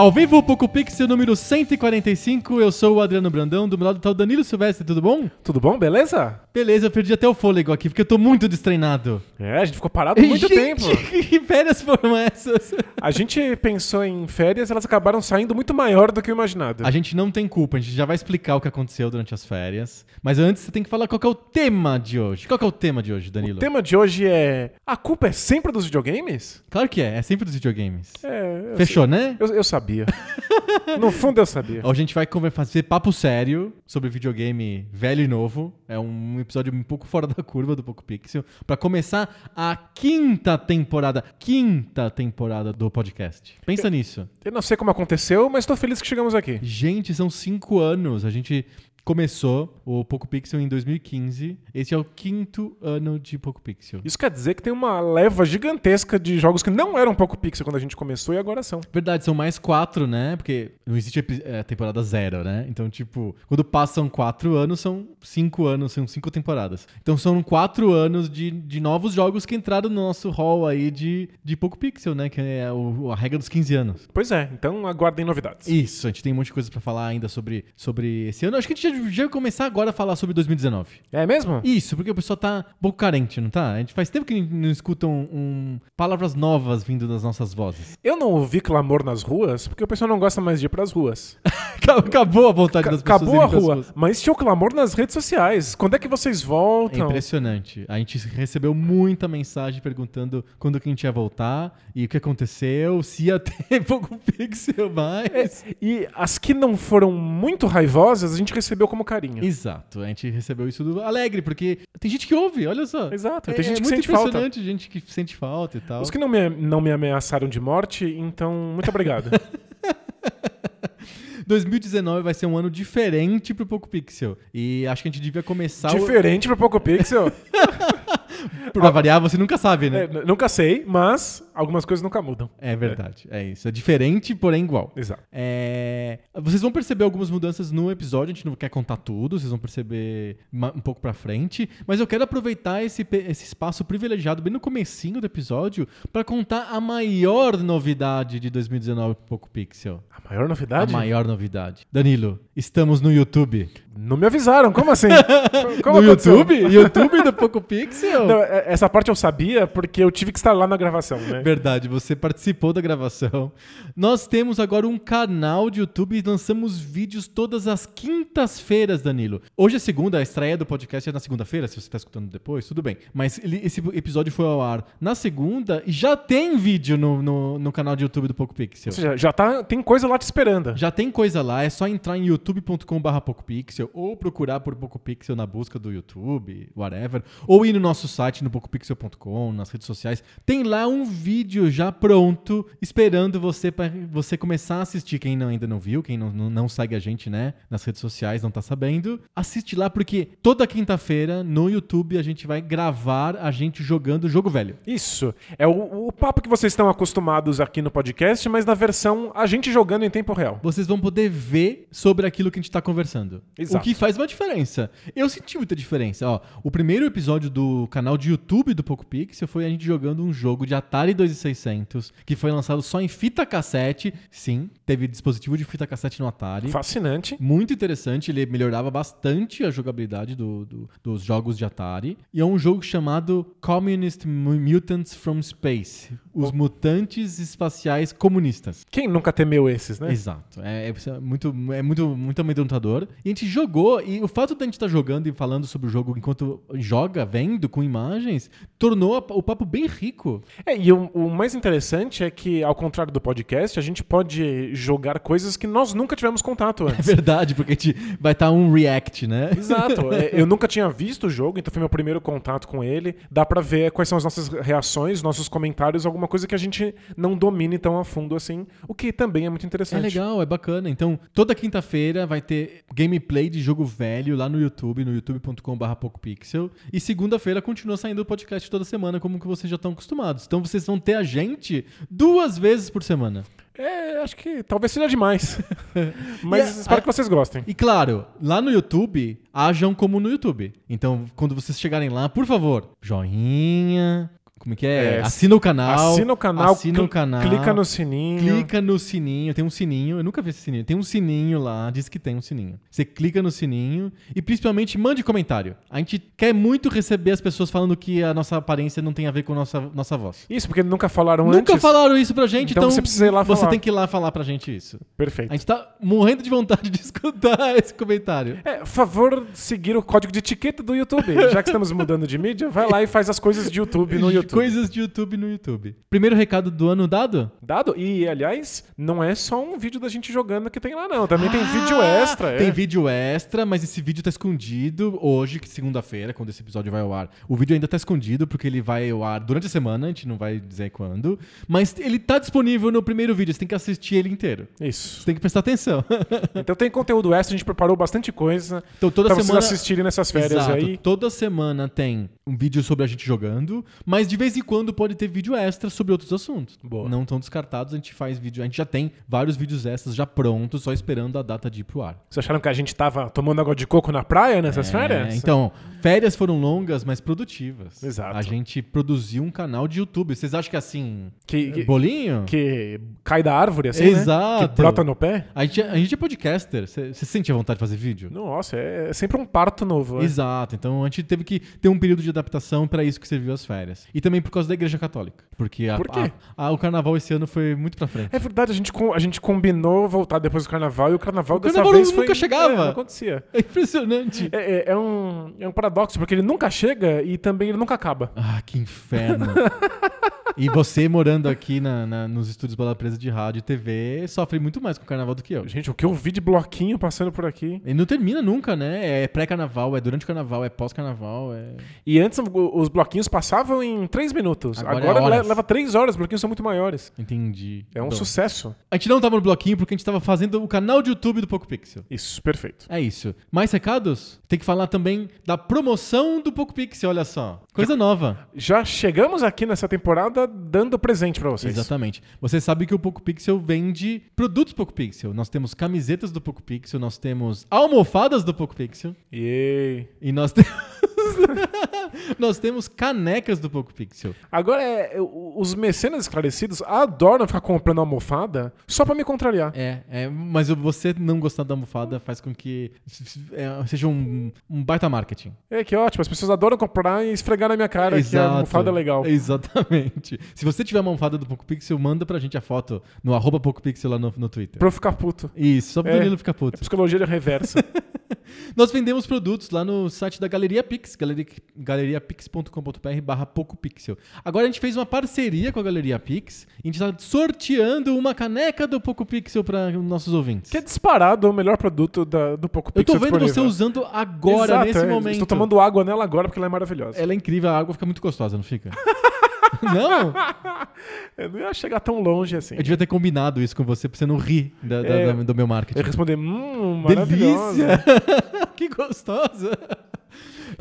Ao vivo, o Poco Pixel número 145. Eu sou o Adriano Brandão, do meu lado tá o Danilo Silvestre, tudo bom? Tudo bom, beleza? Beleza, eu perdi até o fôlego aqui, porque eu tô muito destreinado. É, a gente ficou parado muito tempo. Que férias foram essas? A gente pensou em férias, elas acabaram saindo muito maior do que o imaginado. A gente não tem culpa, a gente já vai explicar o que aconteceu durante as férias. Mas antes você tem que falar qual que é o tema de hoje. Qual que é o tema de hoje, Danilo? O tema de hoje é: a culpa é sempre dos videogames? Claro que é, é sempre dos videogames. É, Fechou, né? Eu, eu sabia. No fundo eu sabia. Hoje a gente vai fazer papo sério sobre videogame velho e novo. É um episódio um pouco fora da curva do Poco Pixel. Pra começar a quinta temporada. Quinta temporada do podcast. Pensa nisso. Eu não sei como aconteceu, mas tô feliz que chegamos aqui. Gente, são cinco anos. A gente começou o Poco Pixel em 2015. Esse é o quinto ano de Poco Pixel. Isso quer dizer que tem uma leva gigantesca de jogos que não eram pouco pixel quando a gente começou e agora são. Verdade, são mais quatro, né? Porque não existe epi- é, temporada zero, né? Então, tipo, quando passam quatro anos, são cinco anos, são cinco temporadas. Então, são quatro anos de, de novos jogos que entraram no nosso hall aí de, de Poco Pixel, né? Que é o- a regra dos 15 anos. Pois é, então aguardem novidades. Isso, a gente tem um monte de coisa pra falar ainda sobre, sobre esse ano. Acho que a gente já, já vai começar agora a falar sobre 2019. É mesmo? Isso, porque o pessoal tá um pouco carente, não tá? A gente faz tempo que não escutam um, palavras novas vindo das nossas vozes. Eu não ouvi clamor nas ruas porque o pessoal não gosta mais de ir pras ruas. Acabou a vontade das pessoas. Acabou a rua, ruas. mas tinha o clamor nas redes sociais. Quando é que vocês É voltam? impressionante. A gente recebeu muita mensagem perguntando quando que a gente ia voltar e o que aconteceu, se ia ter pouco pixel mais. E as que não foram muito raivosas, a gente recebeu como carinho. Exato, a gente recebeu isso do alegre, porque tem gente que ouve, olha só. Exato, É, tem gente que muito sente falta. impressionante, gente que sente falta e tal. Os que não me, não me ameaçaram de morte, então, muito obrigado. 2019 vai ser um ano diferente pro Poco Pixel. E acho que a gente devia começar. o- Diferente pro Poco Pixel. Pra variar, você nunca sabe, né? É, nunca sei, mas algumas coisas nunca mudam. É, verdade, é. isso. É diferente, porém igual. Exato. É, Vocês vão perceber algumas mudanças no episódio, a gente não quer contar tudo, vocês vão perceber um pouco pra frente, mas eu quero aproveitar esse, esse espaço privilegiado bem no comecinho do episódio pra contar a maior novidade de 2019 pro Poco Pixel. A maior novidade? A maior novidade. Danilo, estamos no YouTube. Não me avisaram, como assim? Como no aconteceu? YouTube? YouTube do Poco Pixel? Não, é- essa parte eu sabia porque eu tive que estar lá na gravação, né? Verdade, você participou da gravação. Nós temos agora um canal de YouTube e lançamos vídeos todas as quintas-feiras, Danilo. Hoje é segunda, a estreia do podcast é na segunda-feira, se você está escutando depois, tudo bem. Mas ele- esse episódio foi ao ar na segunda e já tem vídeo no, no, no canal de YouTube do Poco Pixel. Ou seja, já tá, tem coisa lá te esperando. Já tem coisa lá, é só entrar em youtube.com.br PocoPixel ou procurar por PocoPixel na busca do YouTube, whatever, ou ir no nosso site no pocopixel.com, nas redes sociais. Tem lá um vídeo já pronto esperando você para você começar a assistir. Quem não- ainda não viu, quem não, não, não segue a gente, né, nas redes sociais, não tá sabendo, assiste lá porque toda quinta-feira no YouTube a gente vai gravar a gente jogando jogo velho. Isso. É o, o papo que vocês estão acostumados aqui no podcast, mas na versão a gente jogando em tempo real. vocês vão poder ver sobre aquilo que a gente tá conversando. Exato. O que faz uma diferença. Eu senti muita diferença. Ó, o primeiro episódio do canal de YouTube do Poco Pixel foi a gente jogando um jogo de Atari 2600 que foi lançado só em fita cassete. Sim, teve dispositivo de fita cassete no Atari. Fascinante. Muito interessante, ele melhorava bastante a jogabilidade do- do- dos jogos de Atari. E é um jogo chamado Communist Mu- Mutants from Space. Os mutantes espaciais comunistas. Quem nunca temeu esses, né? Exato. É, é muito, é muito, muito amedrontador. E a gente jogou, e o fato de a gente estar jogando e falando sobre o jogo enquanto joga, vendo, com imagens, tornou o papo bem rico. É, e o, o mais interessante é que, ao contrário do podcast, a gente pode jogar coisas que nós nunca tivemos contato É antes. verdade, porque a gente vai estar um react, né? Exato. É, Eu nunca tinha visto o jogo, então foi meu primeiro contato com ele. Dá pra ver quais são as nossas reações, nossos comentários, alguma coisa que a gente não domine tão a fundo assim, o que também é muito É interessante. legal, é bacana. Então, toda quinta-feira vai ter gameplay de jogo velho lá no YouTube, no youtube.com.br PocoPixel. E segunda-feira continua saindo o podcast toda semana, como que vocês já estão acostumados. Então, vocês vão ter a gente duas vezes por semana. É, acho que talvez seja demais. Mas E espero a- que vocês gostem. E claro, lá no YouTube, ajam como no YouTube. Então, quando vocês chegarem lá, por favor, joinha. Como é que é? É, assina o canal. Assina o canal, Assina o canal. clica no sininho. Clica no sininho, tem um sininho, eu nunca vi esse sininho, tem um sininho lá, diz que tem um sininho. Você clica no sininho e principalmente mande comentário. A gente quer muito receber as pessoas falando que a nossa aparência não tem a ver com a nossa, nossa voz. Isso, porque nunca falaram Nunca antes. falaram isso pra gente, Então então, você precisa ir lá Você falar. tem que ir lá falar pra gente isso. Perfeito. A gente tá morrendo de vontade de escutar esse comentário. É, favor seguir o código de etiqueta do YouTube. Já que estamos mudando de mídia, vai lá e faz as coisas de YouTube no YouTube. Coisas de YouTube no YouTube. Primeiro recado do ano dado? Dado? E, aliás, não é só um vídeo da gente jogando que tem lá, não. Também tem Ah, vídeo extra. é. Tem vídeo extra, mas esse vídeo tá escondido hoje, que segunda-feira, quando esse episódio vai ao ar. O vídeo ainda tá escondido porque ele vai ao ar durante a semana, a gente não vai dizer quando. Mas ele tá disponível no primeiro vídeo, você tem que assistir ele inteiro. Isso. Você tem que prestar atenção. Então tem conteúdo extra, a gente preparou bastante coisa Então toda pra vocês semana. assistirem nessas férias Exato. aí. Toda semana tem um vídeo sobre a gente jogando, mas de vez em quando pode ter vídeo extra sobre outros assuntos. Boa. Não tão descartados, a gente faz vídeo. A gente já tem vários vídeos extras já prontos, só esperando a data de ir pro ar. Vocês acharam que a gente tava tomando água de coco na praia nessas É, férias? Então, férias foram longas, mas produtivas. Exato. A gente produziu um canal de YouTube. Vocês acham que é assim. Que, que, bolinho? que cai da árvore assim, Exato. né? Que brota no pé? A gente, é- a gente é podcaster. Você sente a vontade de fazer vídeo? Nossa, é sempre um parto novo. né? Exato. Então a gente teve que ter um período de adaptação para isso que serviu as férias. E também por causa da Igreja Católica. Porque a- Por quê? a- a- o carnaval esse ano foi muito pra frente. É verdade, a gente, a gente combinou voltar depois do carnaval e o carnaval O dessa carnaval vez nunca foi, chegava. É, não acontecia. É impressionante. É, é- é um, é um paradoxo, porque ele nunca chega e também ele nunca acaba. Ah, que inferno. e você morando aqui na- na- nos estúdios Bola Presa de rádio e TV sofre muito mais com o carnaval do que eu. Gente, o que eu vi de bloquinho passando por aqui. Ele não termina nunca, né? É pré-carnaval, é durante o carnaval, é pós-carnaval, é... E antes os bloquinhos passavam em três minutos. Agora Agora, é horas. le- leva três horas, os bloquinhos são muito maiores. Entendi. É um sucesso. A gente não tava no bloquinho porque a gente tava fazendo o canal de YouTube do Poco Pixel. Isso, perfeito. É isso. Mais recados? Tem que falar também da promoção do Poco Pixel, olha só. Coisa nova. Já chegamos aqui nessa temporada dando presente pra vocês. Exatamente. Você sabe que o Poco Pixel vende produtos Poco Pixel. Nós temos camisetas do Poco Pixel, nós temos almofadas do Poco Pixel Yay. e nós temos nós temos canecas do Poco Pixel. Agora, é, os mecenas esclarecidos adoram ficar comprando almofada só pra me contrariar. É, é, mas você não gostar da almofada faz com que é, seja um, um baita marketing. É que ótimo, as pessoas adoram comprar e esfregar na minha cara que a almofada é legal. Exatamente. Se você tiver uma almofada do Poco Pixel, manda pra gente a foto no arroba Poco Pixel lá no, no Twitter. Pra eu ficar puto. Isso, só pro É. Danilo ficar puto. Psicologia reversa. Nós vendemos produtos lá no site da Galeria Pix, galeria, galeriapix.com.br barra PocoPixel. Agora a gente fez uma parceria com a Galeria Pix e a gente está sorteando uma caneca do PocoPixel para nossos ouvintes. que é disparado o melhor produto da- do Poco Eu tô vendo você disponível. usando agora, Exato, nesse é. momento. Estou tomando água nela agora porque ela é maravilhosa. Ela é incrível, a água fica muito gostosa, não fica? não? Eu não ia chegar tão longe assim. Eu devia ter combinado isso com você pra você não rir da- É. da- do meu Eu marketing. ia responder, hum, maravilhosa. Delícia! que gostosa!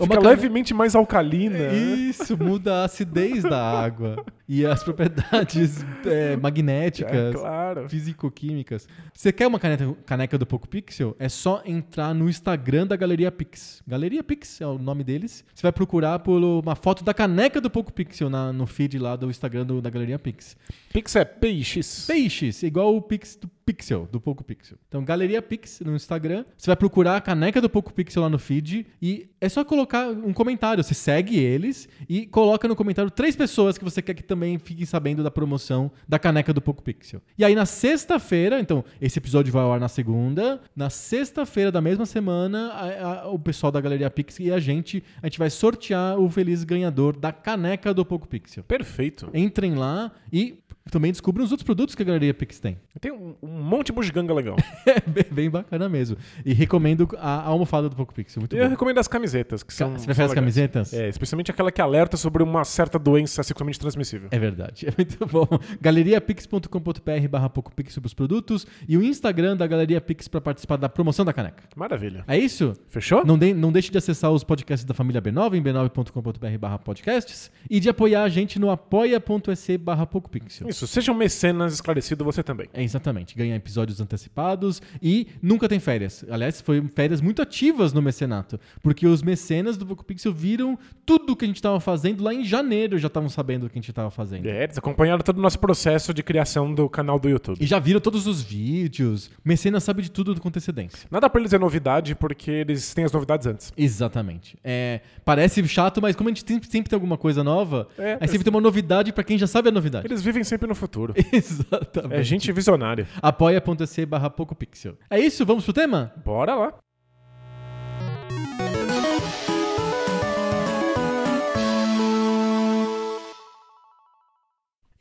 É cane- levemente mais alcalina. Isso, muda a acidez da água e as propriedades é, magnéticas, É, claro. físico-químicas. Você quer uma caneca, caneca do Poco Pixel? É só entrar no Instagram da Galeria Pix. Galeria Pix é o nome deles. Você vai procurar por uma foto da caneca do Poco Pixel na- no feed lá do Instagram do- da Galeria Pix. Pix é PX. Peixes, igual o Pix do Pixel, do Poco Pixel. Então, Galeria Pix no Instagram. Você vai procurar a caneca do Poco Pixel lá no feed e é só colocar um comentário. Você segue eles e coloca no comentário três pessoas que você quer que também fiquem sabendo da promoção da caneca do Poco Pixel. E aí, na sexta-feira, então, esse episódio vai ao ar na segunda. Na sexta-feira da mesma semana, a- a- o pessoal da Galeria Pix e a gente, a gente vai sortear o feliz ganhador da caneca do Poco Pixel. Perfeito. Entrem lá e também descubram os outros produtos que a Galeria Pix tem. Tem um, um monte de bugiganga legal. É bem, bem bacana mesmo. E recomendo a, a almofada do Poco Pixel, muito Eu bom. recomendo as camisetas, que são. Você prefere as legais. camisetas? É, especialmente aquela que alerta sobre uma certa doença sexualmente transmissível. É verdade, é muito bom. galeriapix.com.br barra PocoPix sobre os produtos e o Instagram da Galeria Pix para participar da promoção da caneca. Maravilha. É isso? Fechou? Não, de- não deixe de acessar os podcasts da família B9 em b9.com.br barra podcasts e de apoiar a gente no apoia.se barra PocoPixel. Isso, seja um mecenas esclarecido você também. É, exatamente. Ganhar episódios antecipados e nunca tem férias. Aliás, foi férias muito ativas no mecenato, porque os mecenas do PocoPixel viram tudo que a gente estava fazendo lá em janeiro, já estavam sabendo o que a gente estava fazendo. É, eles acompanharam todo o nosso processo de criação do canal do YouTube. E já viram todos os vídeos. Mecenas sabe de tudo com antecedência. Nada pra eles é novidade, porque eles têm as novidades antes. Exatamente. É, parece chato, mas como a gente sempre, sempre tem alguma coisa nova, É, aí sempre tem uma novidade pra quem já sabe a novidade. Eles vivem sempre no futuro. Exatamente. É gente visionária. Apoia.se barra PocoPixel. É isso? Vamos pro tema? Bora lá.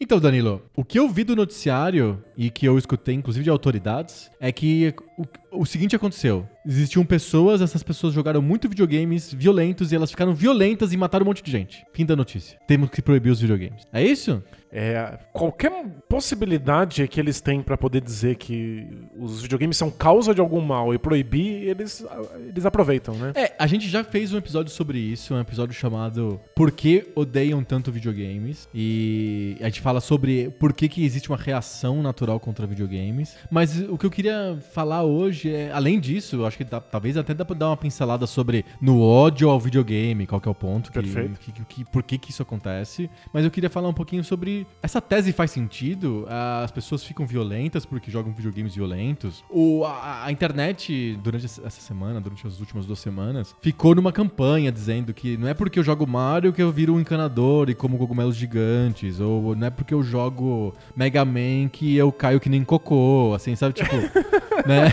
Então, Danilo, o que eu vi do noticiário e que eu escutei, inclusive de autoridades, é que o, o seguinte aconteceu. Existiam pessoas, essas pessoas jogaram muito videogames violentos e elas ficaram violentas e mataram um monte de gente. Fim da notícia. Temos que proibir os videogames. É isso? É, qualquer possibilidade que eles têm pra poder dizer que os videogames são causa de algum mal e proibir, eles, eles aproveitam, né? É, a gente já fez um episódio sobre isso, um episódio chamado Por que odeiam tanto videogames? E a gente fala sobre por que, que existe uma reação natural contra videogames. Mas o que eu queria falar hoje é, além disso, eu acho que dá- talvez até dá pra dar uma pincelada sobre no ódio ao videogame, qual que é o ponto, que, Perfeito. que- que- por que, que isso acontece. Mas eu queria falar um pouquinho sobre essa tese faz sentido? As pessoas ficam violentas porque jogam videogames violentos? O, a, a internet, durante essa semana, durante as últimas duas semanas, ficou numa campanha dizendo que não é porque eu jogo Mario que eu viro um encanador e como cogumelos gigantes, ou não é porque eu jogo Mega Man que eu caio que nem cocô, assim, sabe? Tipo, né?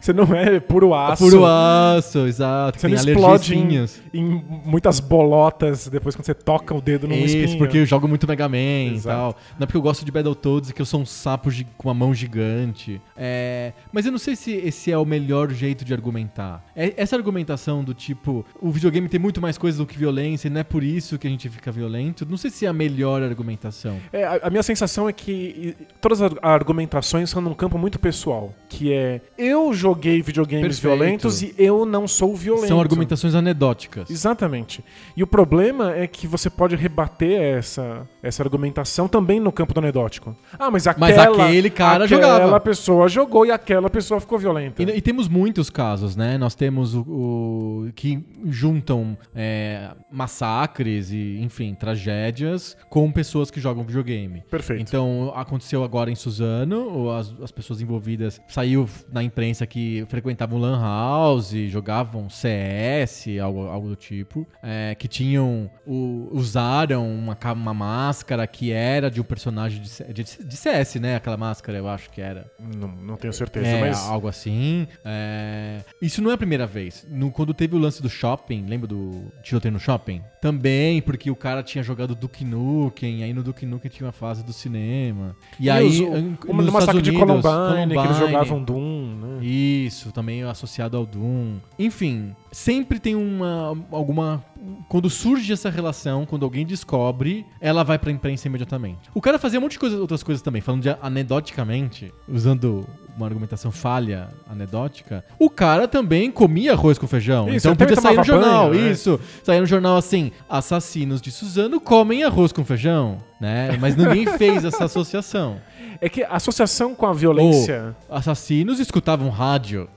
Você não é puro aço. Puro aço, exato. Você não explode em, em muitas bolotas depois quando você toca o dedo num Isso, espinho. porque eu jogo muito Mega Man e Exato. tal. Não é porque eu gosto de Battletoads e que eu sou um sapo com uma mão gigante. É, Mas eu não sei se esse é o melhor jeito de argumentar. É- Essa argumentação do tipo, o videogame tem muito mais coisas do que violência e não é por isso que a gente fica violento, não sei se é a melhor argumentação. É, a, a minha sensação é que e, todas as argumentações são num campo muito pessoal, que é eu joguei videogames Perfeito. violentos e eu não sou violento. São argumentações anedóticas. Exatamente. E o problema é que você pode rebater essa, essa argumentação também no campo do anedótico. Ah, mas aquela, Mas aquele cara aquela jogava. pessoa jogou e aquela pessoa ficou violenta. E, e temos muitos casos, né? Nós temos o, o- que juntam é, massacres e, enfim, tragédias com pessoas que jogam videogame. Perfeito. Então, aconteceu agora em Suzano, as, as pessoas envolvidas saiu na imprensa que frequentavam Lan House, jogavam CS, algo, algo do tipo, é, que tinham, o- usaram uma, uma máscara que era de um personagem de, de, de CS, né? Aquela máscara, eu acho que era. Não, não tenho certeza, É, mas. algo assim. É, Isso não é a primeira vez. No- quando teve o lance do shopping, lembra do tiroteio no shopping? Também, porque o cara tinha jogado Duke Nukem, aí no Duke Nukem tinha uma fase do cinema. E, E aí, os- o, nos no massacre Estados de Unidos, Columbine, que eles Columbine, jogavam Doom, né? Isso, também associado ao Doom. Enfim, sempre tem uma alguma quando surge essa relação, quando alguém descobre, ela vai pra imprensa imediatamente. O cara fazia um monte de coisa, outras coisas também, falando de anedoticamente, usando uma argumentação falha anedótica. O cara também comia arroz com feijão. Isso, então podia sair no jornal, banho, né? isso. Saía no jornal assim: assassinos de Suzano comem arroz com feijão, né? Mas ninguém fez essa associação. É que associação com a violência. Assassinos escutavam rádio.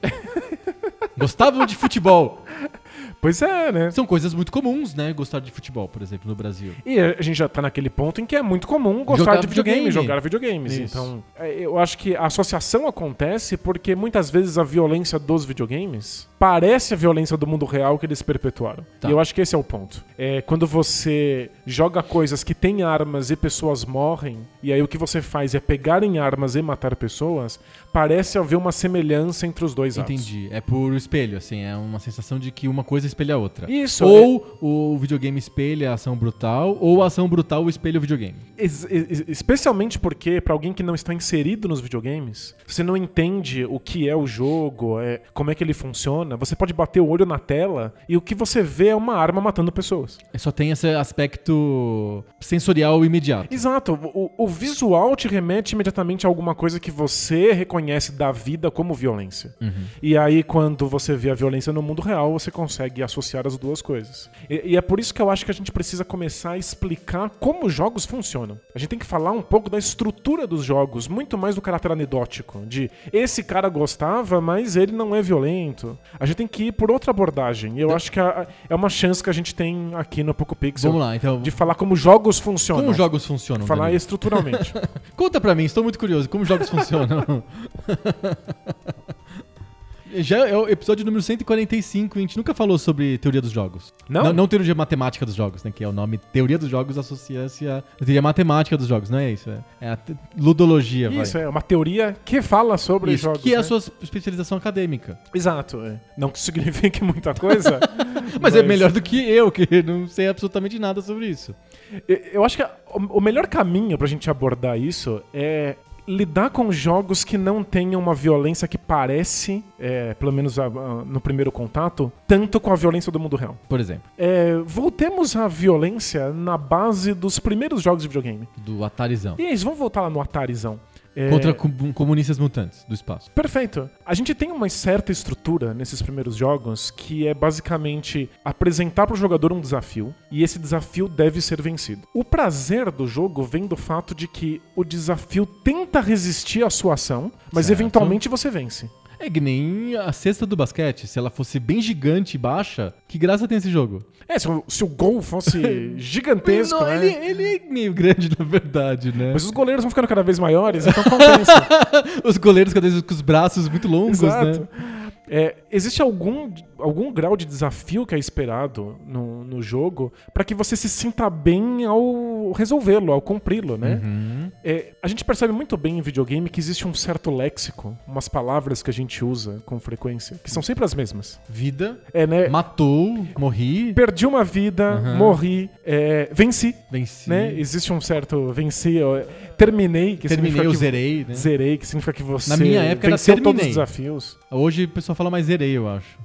Gostavam de futebol. Pois é, né? São coisas muito comuns, né? Gostar de futebol, por exemplo, no Brasil. E a gente já tá naquele ponto em que é muito comum gostar Jogar de videogame, videogame. jogar videogames. Isso. Então, é, eu acho que a associação acontece porque muitas vezes a violência dos videogames parece a violência do mundo real que eles perpetuaram. Tá. E eu acho que esse é o ponto. É quando você joga coisas que têm armas e pessoas morrem, e aí o que você faz é pegar em armas e matar pessoas, parece haver uma semelhança entre os dois atos. Entendi. É por espelho, assim, é uma sensação de que uma coisa espelha a outra. Isso. Ou o videogame espelha a ação brutal, ou a ação brutal espelha o videogame. Ex- ex- especialmente porque, pra alguém que não está inserido nos videogames, você não entende o que é o jogo, é, como é que ele funciona, você pode bater o olho na tela e o que você vê é uma arma matando pessoas. É Só tem esse aspecto sensorial imediato. Exato. O, o visual te remete imediatamente a alguma coisa que você reconhece da vida como violência. E aí, quando você vê a violência no mundo real, você consegue associar as duas coisas. E, e é por isso que eu acho que a gente precisa começar a explicar como os jogos funcionam. A gente tem que falar um pouco da estrutura dos jogos, muito mais do caráter anedótico. De esse cara gostava, mas ele não é violento. A gente tem que ir por outra abordagem. E eu acho que a- é uma chance que a gente tem aqui no Poco Pixel. Vamos lá, então. De falar como jogos funcionam. Como os jogos funcionam? Falar Danilo? estruturalmente. Conta pra mim, estou muito curioso. Como os jogos funcionam? Já é o episódio número 145, a gente nunca falou sobre teoria dos jogos. Não? Não, não teoria matemática dos jogos, né? Que é o nome teoria dos jogos associa-se à teoria matemática dos jogos, não é isso? É, é a ludologia, vai. Isso, é uma teoria que fala sobre Isso, jogos. que é a né? sua especialização acadêmica. Exato. é. Não que signifique muita coisa. Mas, é melhor do que eu, que não sei absolutamente nada sobre isso. Eu- acho que a- o o melhor caminho pra gente abordar isso é lidar com jogos que não tenham uma violência que parece, é, pelo menos a- a- no primeiro contato, tanto com a violência do mundo real. Por exemplo, É, voltemos à violência na base dos primeiros jogos de videogame. do Atarizão. E isso, vamos voltar lá no Atarizão. É, Contra com- comunistas mutantes do espaço. Perfeito. A gente tem uma certa estrutura nesses primeiros jogos que é basicamente apresentar para o jogador um desafio e esse desafio deve ser vencido. O prazer do jogo vem do fato de que o desafio tenta resistir à sua ação, mas Certo. eventualmente você vence. É que nem a cesta do basquete. Se ela fosse bem gigante e baixa, que graça tem esse jogo? É, se o, se o gol fosse gigantesco, Não, né? ele, ele é meio grande, na verdade, né? Mas os goleiros vão ficando cada vez maiores, então compensa. Os goleiros cada vez com os braços muito longos, Exato. né? É, existe algum, algum grau de desafio que é esperado no, no jogo para que você se sinta bem ao resolvê-lo, ao cumpri-lo, né? Uhum. É, a gente percebe muito bem em videogame que existe um certo léxico, umas palavras que a gente usa com frequência, que são sempre as mesmas. Vida, É, né? matou, morri, Perdi uma vida, Uhum. morri, é, venci, venci, né? Existe um certo venci, terminei, que terminei, significa eu que zerei, né? zerei, que significa que você Na minha época era venceu todos terminei. os desafios. Hoje o pessoal fala mais zerei, eu acho.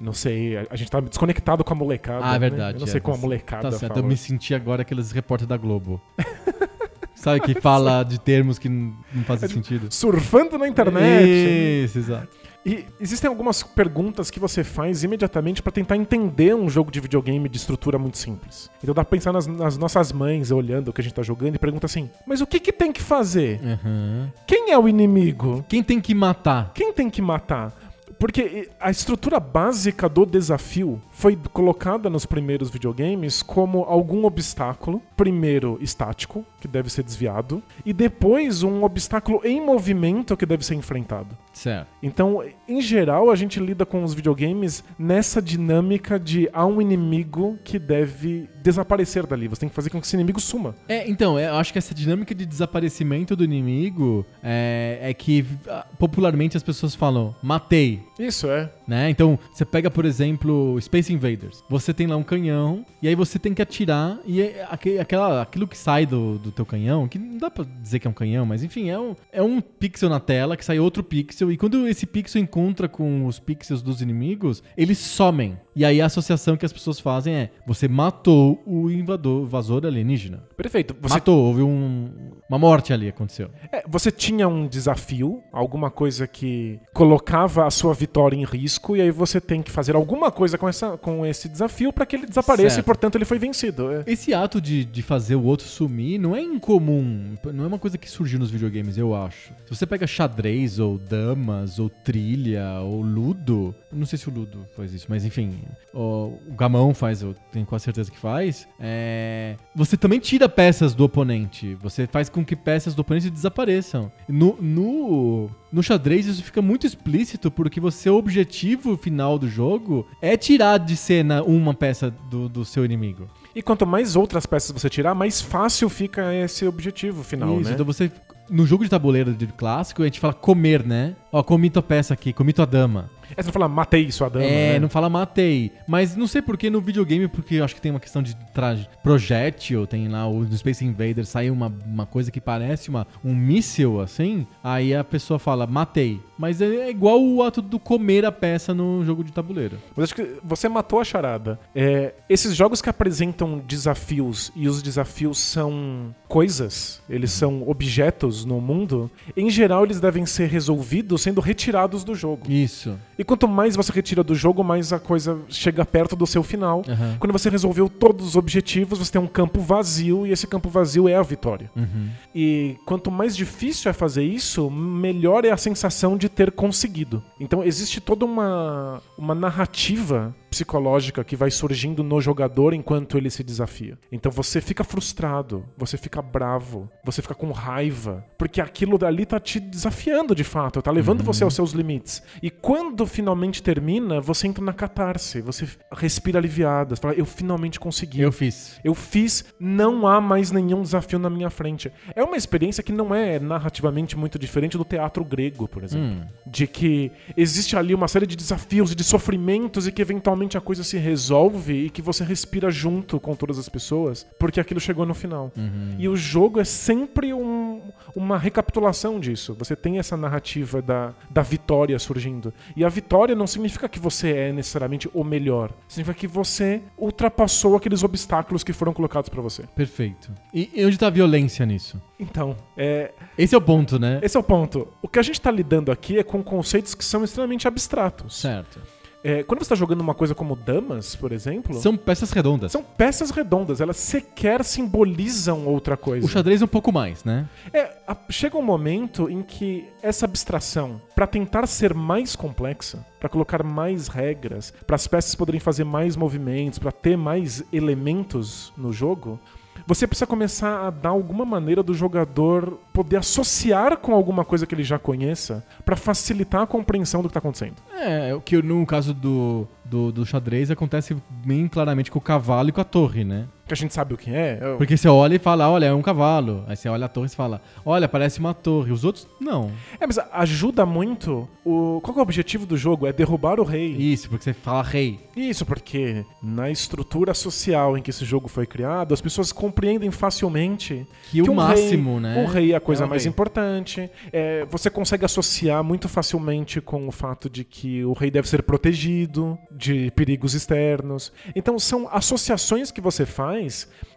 Não sei, a- gente tá desconectado com a molecada. Ah, é né? verdade. Eu não é, sei como a molecada Tá certo, fala. eu me senti agora aqueles repórteres da Globo. Sabe que fala de termos que não não É fazem sentido? Surfando na internet. Isso, exato. E existem algumas perguntas que você faz imediatamente pra tentar entender um jogo de videogame de estrutura muito simples. Então dá pra pensar nas, nas nossas mães olhando o que a gente tá jogando e pergunta assim: mas o que que tem que fazer? Uhum. Quem é o inimigo? Quem tem que matar? Quem tem que matar? Porque a estrutura básica do desafio foi colocada nos primeiros videogames como algum obstáculo, primeiro estático, que deve ser desviado, e depois um obstáculo em movimento que deve ser enfrentado. Certo. Então, em geral, a gente lida com os videogames nessa dinâmica de há um inimigo que deve desaparecer dali. Você tem que fazer com que esse inimigo suma. É, então, é, eu acho que essa dinâmica de desaparecimento do inimigo é, é que ah, popularmente as pessoas falam, matei. Isso é. Né? Então, você pega, por exemplo, Space Invaders. Você tem lá um canhão, e aí você tem que atirar, e é aque- aquela, aquilo que sai do, do teu canhão, que não dá pra dizer que é um canhão, mas enfim, é um, é um pixel na tela, que sai outro pixel, e quando esse pixel encontra com os pixels dos inimigos, eles somem. E aí a associação que as pessoas fazem é, você matou o invador, invasor alienígena. Perfeito. Você Matou, houve um, uma morte ali aconteceu. É, você tinha um desafio, alguma coisa que colocava a sua vitória em risco, e aí você tem que fazer alguma coisa com, essa, com esse desafio para que ele desapareça Certo. e, portanto, ele foi vencido. É. Esse ato de, de fazer o outro sumir não é incomum. Não é uma coisa que surgiu nos videogames, eu acho. Se você pega xadrez, ou damas, ou trilha, ou ludo. Não sei se o ludo faz isso, mas enfim. O, o gamão faz, eu tenho quase certeza que faz. é, você também tira peças do oponente. Você faz com que peças do oponente desapareçam. No, no, no xadrez isso fica muito explícito porque o objetivo final do jogo é tirar de cena uma peça do, do seu inimigo. E quanto mais outras peças você tirar, mais fácil fica esse objetivo final, Isso, né? então você. No jogo de tabuleiro de clássico, a gente fala comer, né? Ó, comi tua peça aqui, comi tua dama. É, você não fala, matei sua dama, é, né? não fala matei. Mas não sei por que no videogame, porque eu acho que tem uma questão de traje, projétil, tem lá o no Space Invaders, sai uma, uma coisa que parece uma, um míssil, assim, aí a pessoa fala matei. Mas é, é igual o ato do comer a peça no jogo de tabuleiro. Mas acho que você matou a charada. É, esses jogos que apresentam desafios e os desafios são coisas, eles são objetos no mundo, em geral eles devem ser resolvidos sendo retirados do jogo. Isso. E quanto mais você retira do jogo, mais a coisa chega perto do seu final. Aham. Quando você resolveu todos os objetivos, você tem um campo vazio e esse campo vazio é a vitória. Uhum. E quanto mais difícil é fazer isso, melhor é a sensação de ter conseguido. Então existe toda uma, uma narrativa psicológica que vai surgindo no jogador enquanto ele se desafia. Então você fica frustrado, você fica bravo, você fica com raiva, porque aquilo dali tá te desafiando de fato, tá levando você aos seus limites. E quando finalmente termina, você entra na catarse, você respira aliviado, você fala, eu finalmente consegui. Eu fiz. Eu fiz, não há mais nenhum desafio na minha frente. É uma experiência que não é narrativamente muito diferente do teatro grego, por exemplo. Hum. De que existe ali uma série de desafios e de sofrimentos e que eventualmente a coisa se resolve e que você respira junto com todas as pessoas porque aquilo chegou no final. Uhum. E o jogo é sempre um- uma recapitulação disso. Você tem essa narrativa da, da vitória surgindo. E a vitória não significa que você é necessariamente o melhor. Significa que você ultrapassou aqueles obstáculos que foram colocados pra você. Perfeito. E, e onde tá a violência nisso? Então, é, Esse é o ponto, né? esse é o ponto. O que a gente tá lidando aqui é com conceitos que são extremamente abstratos. Certo. É, quando você tá jogando uma coisa como damas, por exemplo, São peças redondas. são peças redondas. Elas sequer simbolizam outra coisa. O xadrez é um pouco mais, né? É, a- chega um momento em que essa abstração, pra tentar ser mais complexa, pra colocar mais regras, para as peças poderem fazer mais movimentos, pra ter mais elementos no jogo, você precisa começar a dar alguma maneira do jogador poder associar com alguma coisa que ele já conheça pra facilitar a compreensão do que tá acontecendo. É, o que no caso do, do, do xadrez acontece bem claramente com o cavalo e com a torre, né? Que a gente sabe o que é. é- Porque você olha e fala, olha, é um cavalo. Aí você olha a torre e fala, olha, parece uma torre. Os outros, não. É, mas ajuda muito. O... Qual que é o objetivo do jogo? É derrubar o rei. Isso, porque você fala rei. Isso porque na estrutura social em que esse jogo foi criado, as pessoas compreendem facilmente Que, o um máximo, rei, né? O rei é a coisa É mais rei. importante. É, você consegue associar muito facilmente com o fato de que o rei deve ser protegido de perigos externos. Então são associações que você faz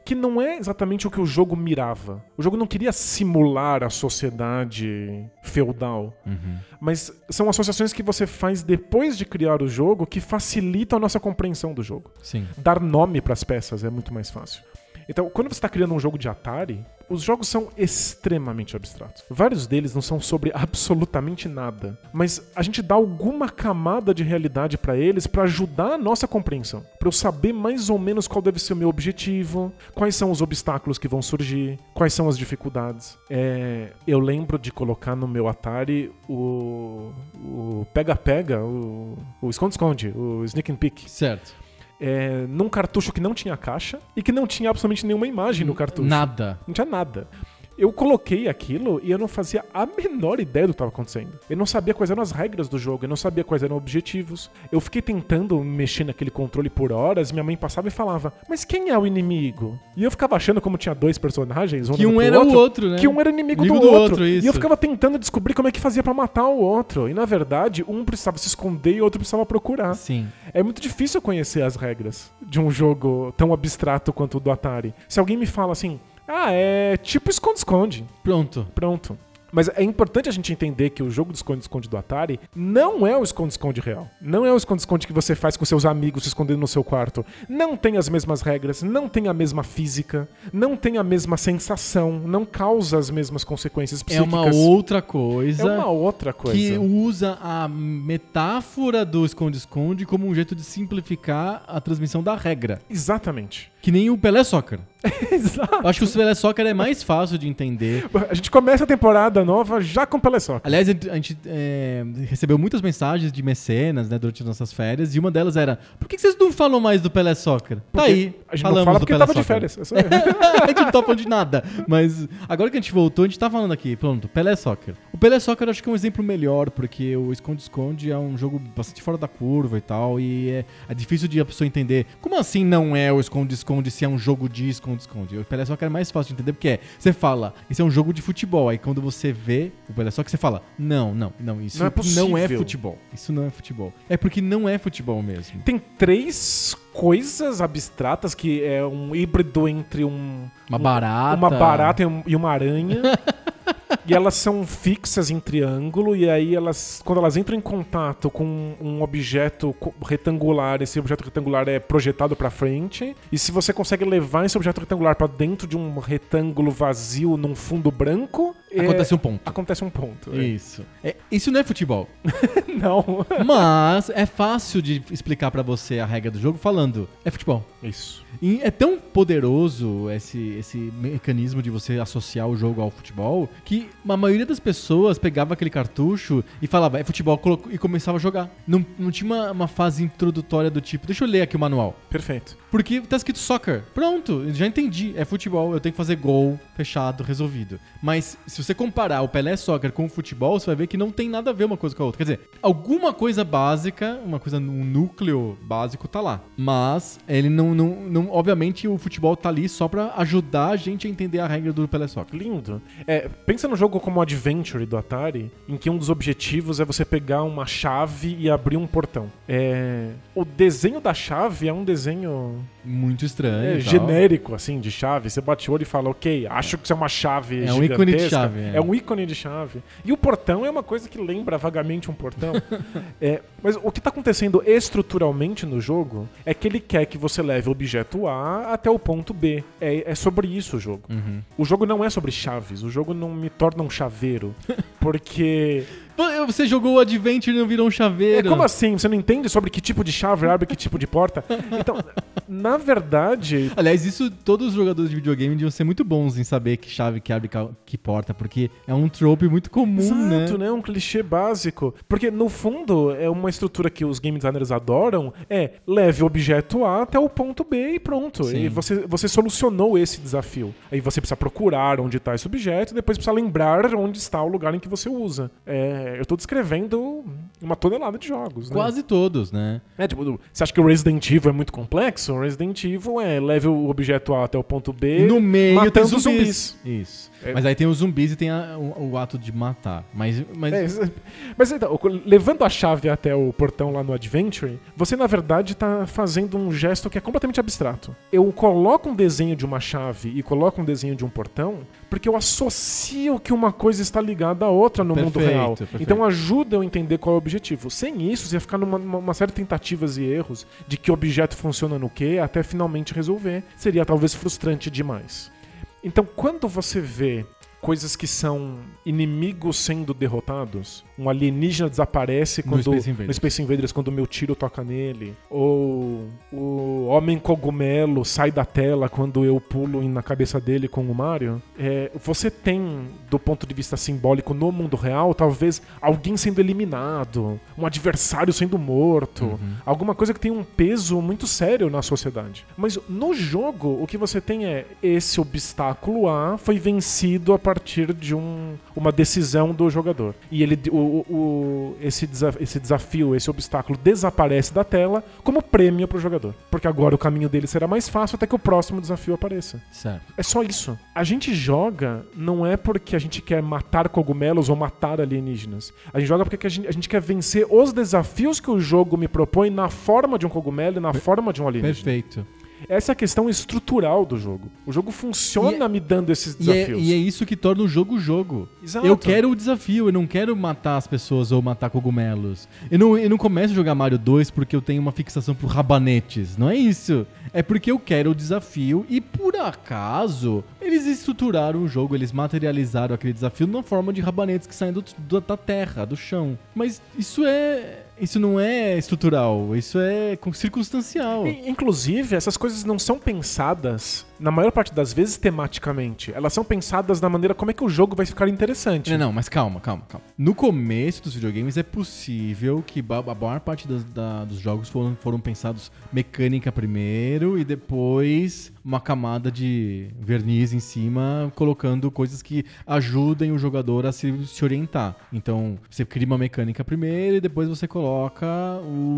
que não é exatamente o que o jogo mirava. O jogo não queria simular a sociedade feudal. Uhum. Mas são associações que você faz depois de criar o jogo que facilitam a nossa compreensão do jogo. Sim. Dar nome para as peças é muito mais fácil. Então, quando você está criando um jogo de Atari, os jogos são extremamente abstratos. Vários deles não são sobre absolutamente nada, mas a gente dá alguma camada de realidade para eles para ajudar a nossa compreensão, para eu saber mais ou menos qual deve ser o meu objetivo, quais são os obstáculos que vão surgir, quais são as dificuldades. É, eu lembro de colocar no meu Atari o o pega-pega, o o esconde-esconde, o sneak and peek Certo. É, num cartucho que não tinha caixa e que não tinha absolutamente nenhuma imagem no cartucho. Nada. Não tinha nada. Eu coloquei aquilo e eu não fazia a menor ideia do que estava acontecendo. Eu não sabia quais eram as regras do jogo, eu não sabia quais eram os objetivos. Eu fiquei tentando mexer naquele controle por horas, minha mãe passava e falava: Mas quem é o inimigo? E eu ficava achando, como tinha dois personagens, Que olhando um era o outro, outro, né? que um era inimigo, Inimigo do, do outro. outro. E eu ficava tentando descobrir como é que fazia pra matar o outro. E na verdade, um precisava se esconder e o outro precisava procurar. Sim. É muito difícil conhecer as regras de um jogo tão abstrato quanto o do Atari. Se alguém me fala assim, Ah, é tipo esconde-esconde. Pronto. Pronto. Mas é importante a gente entender que o jogo do esconde-esconde do Atari não é o esconde-esconde real. Não é o esconde-esconde que você faz com seus amigos se escondendo no seu quarto. Não tem as mesmas regras, não tem a mesma física, não tem a mesma sensação, não causa as mesmas consequências É psíquicas. uma outra coisa. É uma outra coisa. Que usa a metáfora do esconde-esconde como um jeito de simplificar a transmissão da regra. Exatamente. Que nem o Pelé Soccer. Exato. Acho que o Pelé Soccer é mais fácil de entender. A gente começa a temporada nova já com Pelé Soccer. Aliás, a gente- é, recebeu muitas mensagens de mecenas né, durante as nossas férias e uma delas era: por que vocês não falam mais do Pelé Soccer? Tá Porque aí. A gente falamos não fala do porque Pelé tava de Soccer. férias. É a gente não tá falando de nada. Mas agora que a gente voltou, a gente tá falando aqui. Pronto, Pelé Soccer. O Pelé Soccer eu acho que é um exemplo melhor, porque o esconde-esconde é um jogo bastante fora da curva e tal. E é, é difícil de a pessoa entender. Como assim não é o esconde-esconde se é um jogo de esconde-esconde? O Pelé Soccer é mais fácil de entender, porque é, você fala, isso é um jogo de futebol. Aí quando você vê o Pelé Soccer, você fala, não, não, não, isso Não é não é futebol. Isso não é futebol. É porque não é futebol mesmo. Tem três coisas abstratas que é um híbrido entre um Uma um- barata. uma barata e um- e uma aranha. e elas são fixas em triângulo e aí elas quando elas entram em contato com um objeto retangular, esse objeto retangular é projetado pra frente. E se você consegue levar esse objeto retangular pra dentro de um retângulo vazio num fundo branco, é- Acontece um ponto. acontece um ponto. é. Isso. É, isso não é futebol. Não. Mas é fácil de explicar pra você a regra do jogo falando, é futebol. Isso. E é tão poderoso esse, esse mecanismo de você associar o jogo ao futebol que a maioria das pessoas pegava aquele cartucho e falava, é futebol, e começava a jogar. Não, não tinha uma, uma fase introdutória do tipo, deixa eu ler aqui o manual. Perfeito. Porque tá escrito soccer. Pronto, já entendi. É futebol, eu tenho que fazer gol, fechado, resolvido. Mas se você comparar o Pelé Soccer com o futebol, você vai ver que não tem nada a ver uma coisa com a outra. Quer dizer, alguma coisa básica, uma coisa, um núcleo básico tá lá. Mas ele não, não, não obviamente o futebol tá ali só pra ajudar a gente a entender a regra do Pelé Soccer. Lindo. É, pensa no jogo como Adventure do Atari, em que um dos objetivos é você pegar uma chave e abrir um portão. É, o desenho da chave é um desenho Muito estranho. é, genérico, assim, de chave. Você bate o olho e fala, ok, acho que isso é uma chave É um ícone de chave, é. É um ícone de chave. E o portão é uma coisa que lembra vagamente um portão. É, mas o que está acontecendo estruturalmente no jogo é que ele quer que você leve o objeto A até o ponto B. É, é sobre isso o jogo. Uhum. O jogo não é sobre chaves, o jogo não me torna um chaveiro. Porque. Você jogou o Adventure e não virou um É, chaveiro. como assim? Você não entende sobre que tipo de chave abre que tipo de porta? Então, na verdade. Aliás, isso todos os jogadores de videogame deviam ser muito bons em saber que chave que abre que porta, porque é um trope muito comum, Exato, né? né? Um clichê básico. Porque, no fundo, é uma estrutura que os game designers adoram. É, leve o objeto A até o ponto B e pronto. Sim. E você, você solucionou esse desafio. Aí você precisa procurar onde está esse objeto e depois precisa lembrar onde está o lugar em que você usa. É, eu tô descrevendo uma tonelada de jogos, né? Quase todos, né? É, tipo, você acha que o Resident Evil é muito complexo? O Resident Evil é leve o objeto A até o ponto B. no meio tem matando zumbis. Isso. É. Mas aí tem os zumbis e tem a- o, o ato de matar. Mas, mas É, mas então, levando a chave até o portão lá no Adventure, você na verdade tá fazendo um gesto que é completamente abstrato. Eu coloco um desenho de uma chave e coloco um desenho de um portão porque eu associo que uma coisa está ligada à outra no mundo Perfeito, real. perfeito. Então ajuda eu a entender qual é o objetivo. Sem isso, você ia ficar numa, numa- uma série de tentativas e erros de que objeto funciona no que até finalmente resolver. Seria talvez frustrante demais. Então, quando você vê coisas que são inimigos sendo derrotados, um alienígena desaparece No quando Space Invaders. no Space Invaders quando o meu tiro toca nele, ou o homem cogumelo sai da tela quando eu pulo na cabeça dele com o Mario, é, você tem do ponto de vista simbólico no mundo real, talvez alguém sendo eliminado, um adversário sendo morto, Uhum. alguma coisa que tem um peso muito sério na sociedade. Mas no jogo, o que você tem é esse obstáculo A foi vencido a partir de um, uma decisão do jogador. E ele, o, o- o- esse, desa- esse desafio, esse obstáculo desaparece da tela como prêmio pro jogador. Porque agora o caminho dele será mais fácil até que o próximo desafio apareça. certo. É só isso. A gente joga não é porque a gente quer matar cogumelos ou matar alienígenas. A gente joga porque a gente, a gente quer vencer os desafios que o jogo me propõe na forma de um cogumelo e na forma de um alienígena. Perfeito. Essa é a questão estrutural do jogo. O jogo funciona E- me dando esses E é, desafios. e é isso que torna o jogo jogo. Exato. Eu quero o desafio, eu não quero matar as pessoas ou matar cogumelos. Eu não, eu não começo a jogar Mario 2 porque eu tenho uma fixação por rabanetes. Não é isso. É porque eu quero o desafio e por acaso eles estruturaram o jogo, eles materializaram aquele desafio numa forma de rabanetes que saem do- do- da terra, do chão. Mas isso é. Isso não é estrutural, isso é circunstancial. E, Inclusive, essas coisas não são pensadas, na maior parte das vezes, tematicamente. Elas são pensadas na maneira como é que o jogo vai ficar interessante. Não, não, mas calma, calma, calma. No começo dos videogames é possível que a maior parte das- da- dos jogos foram, foram pensados mecânica primeiro e depois uma camada de verniz em cima, colocando coisas que ajudem o jogador a se, se orientar. Então, você cria uma mecânica primeiro e depois você coloca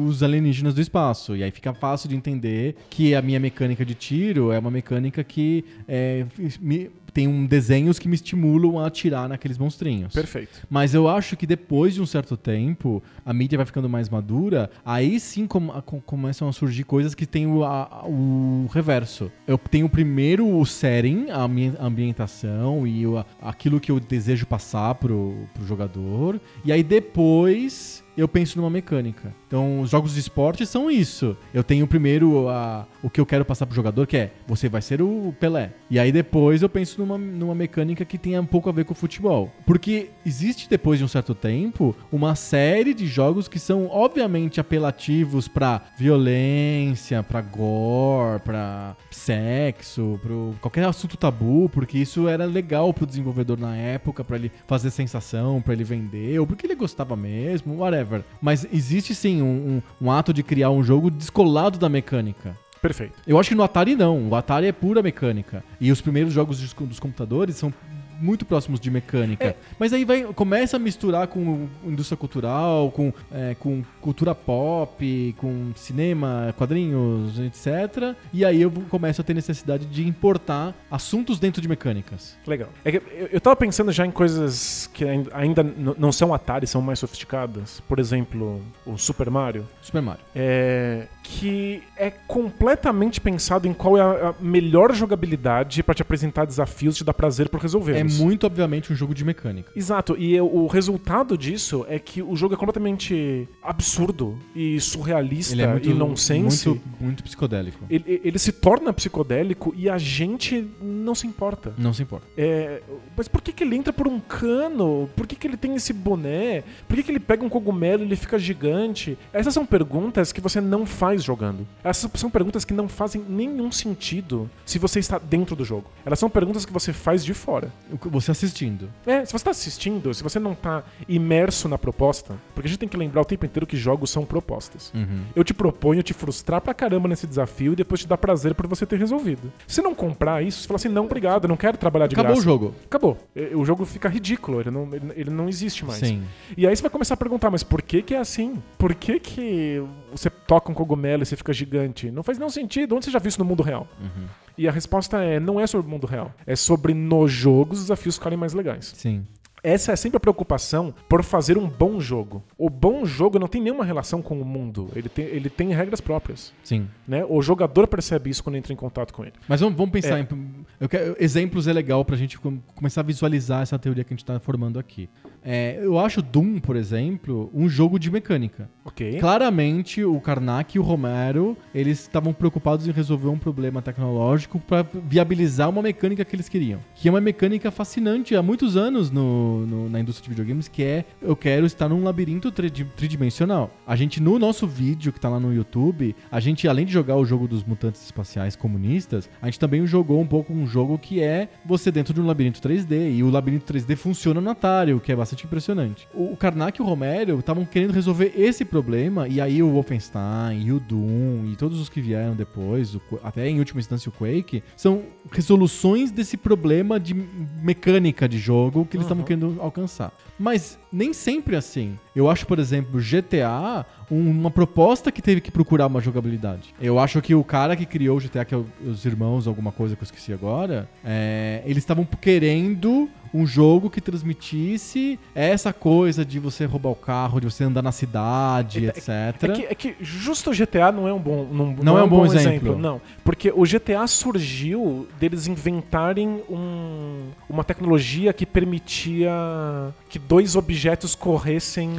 os alienígenas do espaço. E aí fica fácil de entender que a minha mecânica de tiro é uma mecânica que é, me- tem um desenhos que me estimulam a atirar naqueles monstrinhos. Perfeito. Mas eu acho que depois de um certo tempo, a mídia vai ficando mais madura, aí sim com- a- com- começam a surgir coisas que tem o, a- o reverso. Eu tenho primeiro o setting, a ambi- a ambientação e o- aquilo que eu desejo passar pro, pro jogador, e aí depois eu penso numa mecânica. Então, os jogos de esporte são isso. Eu tenho primeiro a- o que eu quero passar pro jogador, que é você vai ser o Pelé. E aí depois eu penso numa, numa mecânica que tenha um pouco a ver com o futebol. Porque existe, depois de um certo tempo, uma série de jogos que são obviamente apelativos pra violência, pra gore, pra sexo, pro qualquer assunto tabu, porque isso era legal pro desenvolvedor na época, pra ele fazer sensação, pra ele vender, ou porque ele gostava mesmo, whatever. Mas existe sim um, um- um ato de criar um jogo descolado da mecânica. Perfeito. Eu acho que no Atari não. O Atari é pura mecânica. E os primeiros jogos dos, dos computadores são muito próximos de mecânica. É. Mas aí vai, começa a misturar com indústria cultural, com, é, com cultura pop, com cinema, quadrinhos, etc. E aí eu começo a ter necessidade de importar assuntos dentro de mecânicas. Legal. É eu, eu tava pensando já em coisas que ainda, não são Atari, são mais sofisticadas. Por exemplo, o Super Mario. Super Mario. É, que é completamente pensado em qual é a, melhor jogabilidade pra te apresentar desafios e te dar prazer por É muito, obviamente, um jogo de mecânica. Exato, e o resultado disso é que o jogo é completamente absurdo e surrealista Ele é muito, e nonsense. muito, muito psicodélico. Ele, ele se torna psicodélico e a gente não se importa. Não se importa. É, mas por que, que ele entra por um cano? Por que, que ele tem esse boné? Por que, que ele pega um cogumelo e ele fica gigante? Essas são perguntas que você não faz jogando. Essas são perguntas que não fazem nenhum sentido se você está dentro do jogo. Elas são perguntas que você faz de fora. Você assistindo. É, se você está assistindo, se você não está imerso na proposta, porque a gente tem que lembrar o tempo inteiro que jogos são propostas. Uhum. Eu te proponho te frustrar pra caramba nesse desafio e depois te dar prazer por você ter resolvido. Se não comprar isso, você fala assim, não, obrigado, eu não quero trabalhar de Acabou graça. o jogo. Acabou. O jogo fica ridículo, ele não, ele não existe mais. Sim. E aí você vai começar a perguntar, mas por que que é assim? Por que que você toca um cogumelo e você fica gigante? Não faz nenhum sentido. Onde você já viu isso no mundo real? Uhum. E a resposta é, não é sobre o mundo real. É sobre no jogo os desafios ficarem mais legais. Sim. Essa é sempre a preocupação por fazer um bom jogo. O bom jogo não tem nenhuma relação com o mundo. Ele tem, ele tem regras próprias. Sim. Né? O jogador percebe isso quando entra em contato com ele. Mas vamos, vamos pensar É. em. Eu quero, exemplos é legal pra gente com- começar a visualizar essa teoria que a gente tá formando aqui. É, eu acho Doom, por exemplo, um jogo de mecânica. Ok? Claramente, o Karnak e o Romero, eles estavam preocupados em resolver um problema tecnológico para viabilizar uma mecânica que eles queriam. Que é uma mecânica fascinante há muitos anos no, no- na indústria de videogames, que é eu quero estar num labirinto tri- tridimensional. A gente, no nosso vídeo que tá lá no YouTube, a gente, além de jogar o jogo dos mutantes espaciais comunistas, a gente também jogou um pouco um jogo que é você dentro de um labirinto 3D. E o labirinto 3D funciona no Atari, o que é bastante impressionante. O, o Karnak e o Romero estavam querendo resolver esse problema, e aí o Wolfenstein, e o Doom, e todos os que vieram depois, o até em última instância o Quake, são resoluções desse problema de mecânica de jogo que eles estavam Uhum. querendo alcançar. Mas nem sempre é assim. Eu acho, por exemplo, GTA um- uma proposta que teve que procurar uma jogabilidade. Eu acho que o cara que criou o GTA, que é o- os irmãos, alguma coisa que eu esqueci agora, é, eles estavam querendo um jogo que transmitisse essa coisa de você roubar o carro, de você andar na cidade, É- etc. É que, é que justo o GTA não é um bom, não, Não é um bom exemplo. Não, porque o GTA surgiu deles inventarem um- uma tecnologia que permitia que dois objetos corressem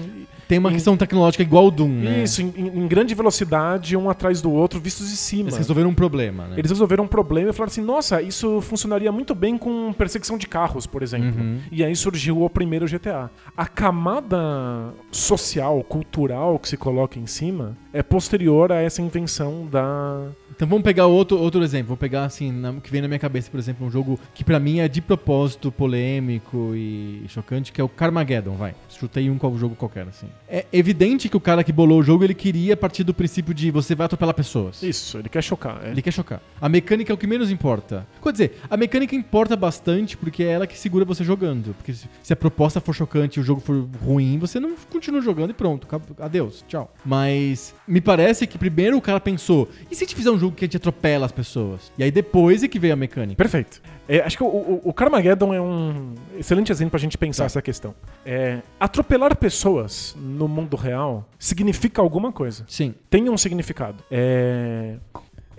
Tem uma em- questão tecnológica igual o Doom, né? isso em, em grande velocidade, um atrás do outro, vistos de cima. Eles resolveram um problema, né? Eles resolveram um problema e falaram assim: nossa, isso funcionaria muito bem com perseguição de carros, por exemplo. Uhum. E aí surgiu o primeiro GTA. A camada social, cultural que se coloca em cima é posterior a essa invenção da. Então vamos pegar outro, outro exemplo. Vou pegar assim, na- que vem na minha cabeça, por exemplo, um jogo que pra mim é de propósito polêmico e chocante, que é o Carmageddon, vai. Chutei um jogo qualquer, assim. É evidente que o cara que bolou o jogo, ele queria partir do princípio de você vai atropelar pessoas. Isso, ele quer chocar. é. Ele quer chocar. A mecânica é o que menos importa. Quer dizer, a mecânica importa bastante porque é ela que segura você jogando. Porque se a proposta for chocante e o jogo for ruim, você não continua jogando e pronto. Adeus, tchau. Mas me parece que primeiro o cara pensou: e se a gente fizer um jogo que a gente atropela as pessoas? E aí depois é que veio a mecânica. Perfeito. É, acho que o, o, o Carmageddon é um excelente exemplo pra gente pensar Tá. essa questão. É, atropelar pessoas no mundo real significa alguma coisa. Sim. tem um significado. É,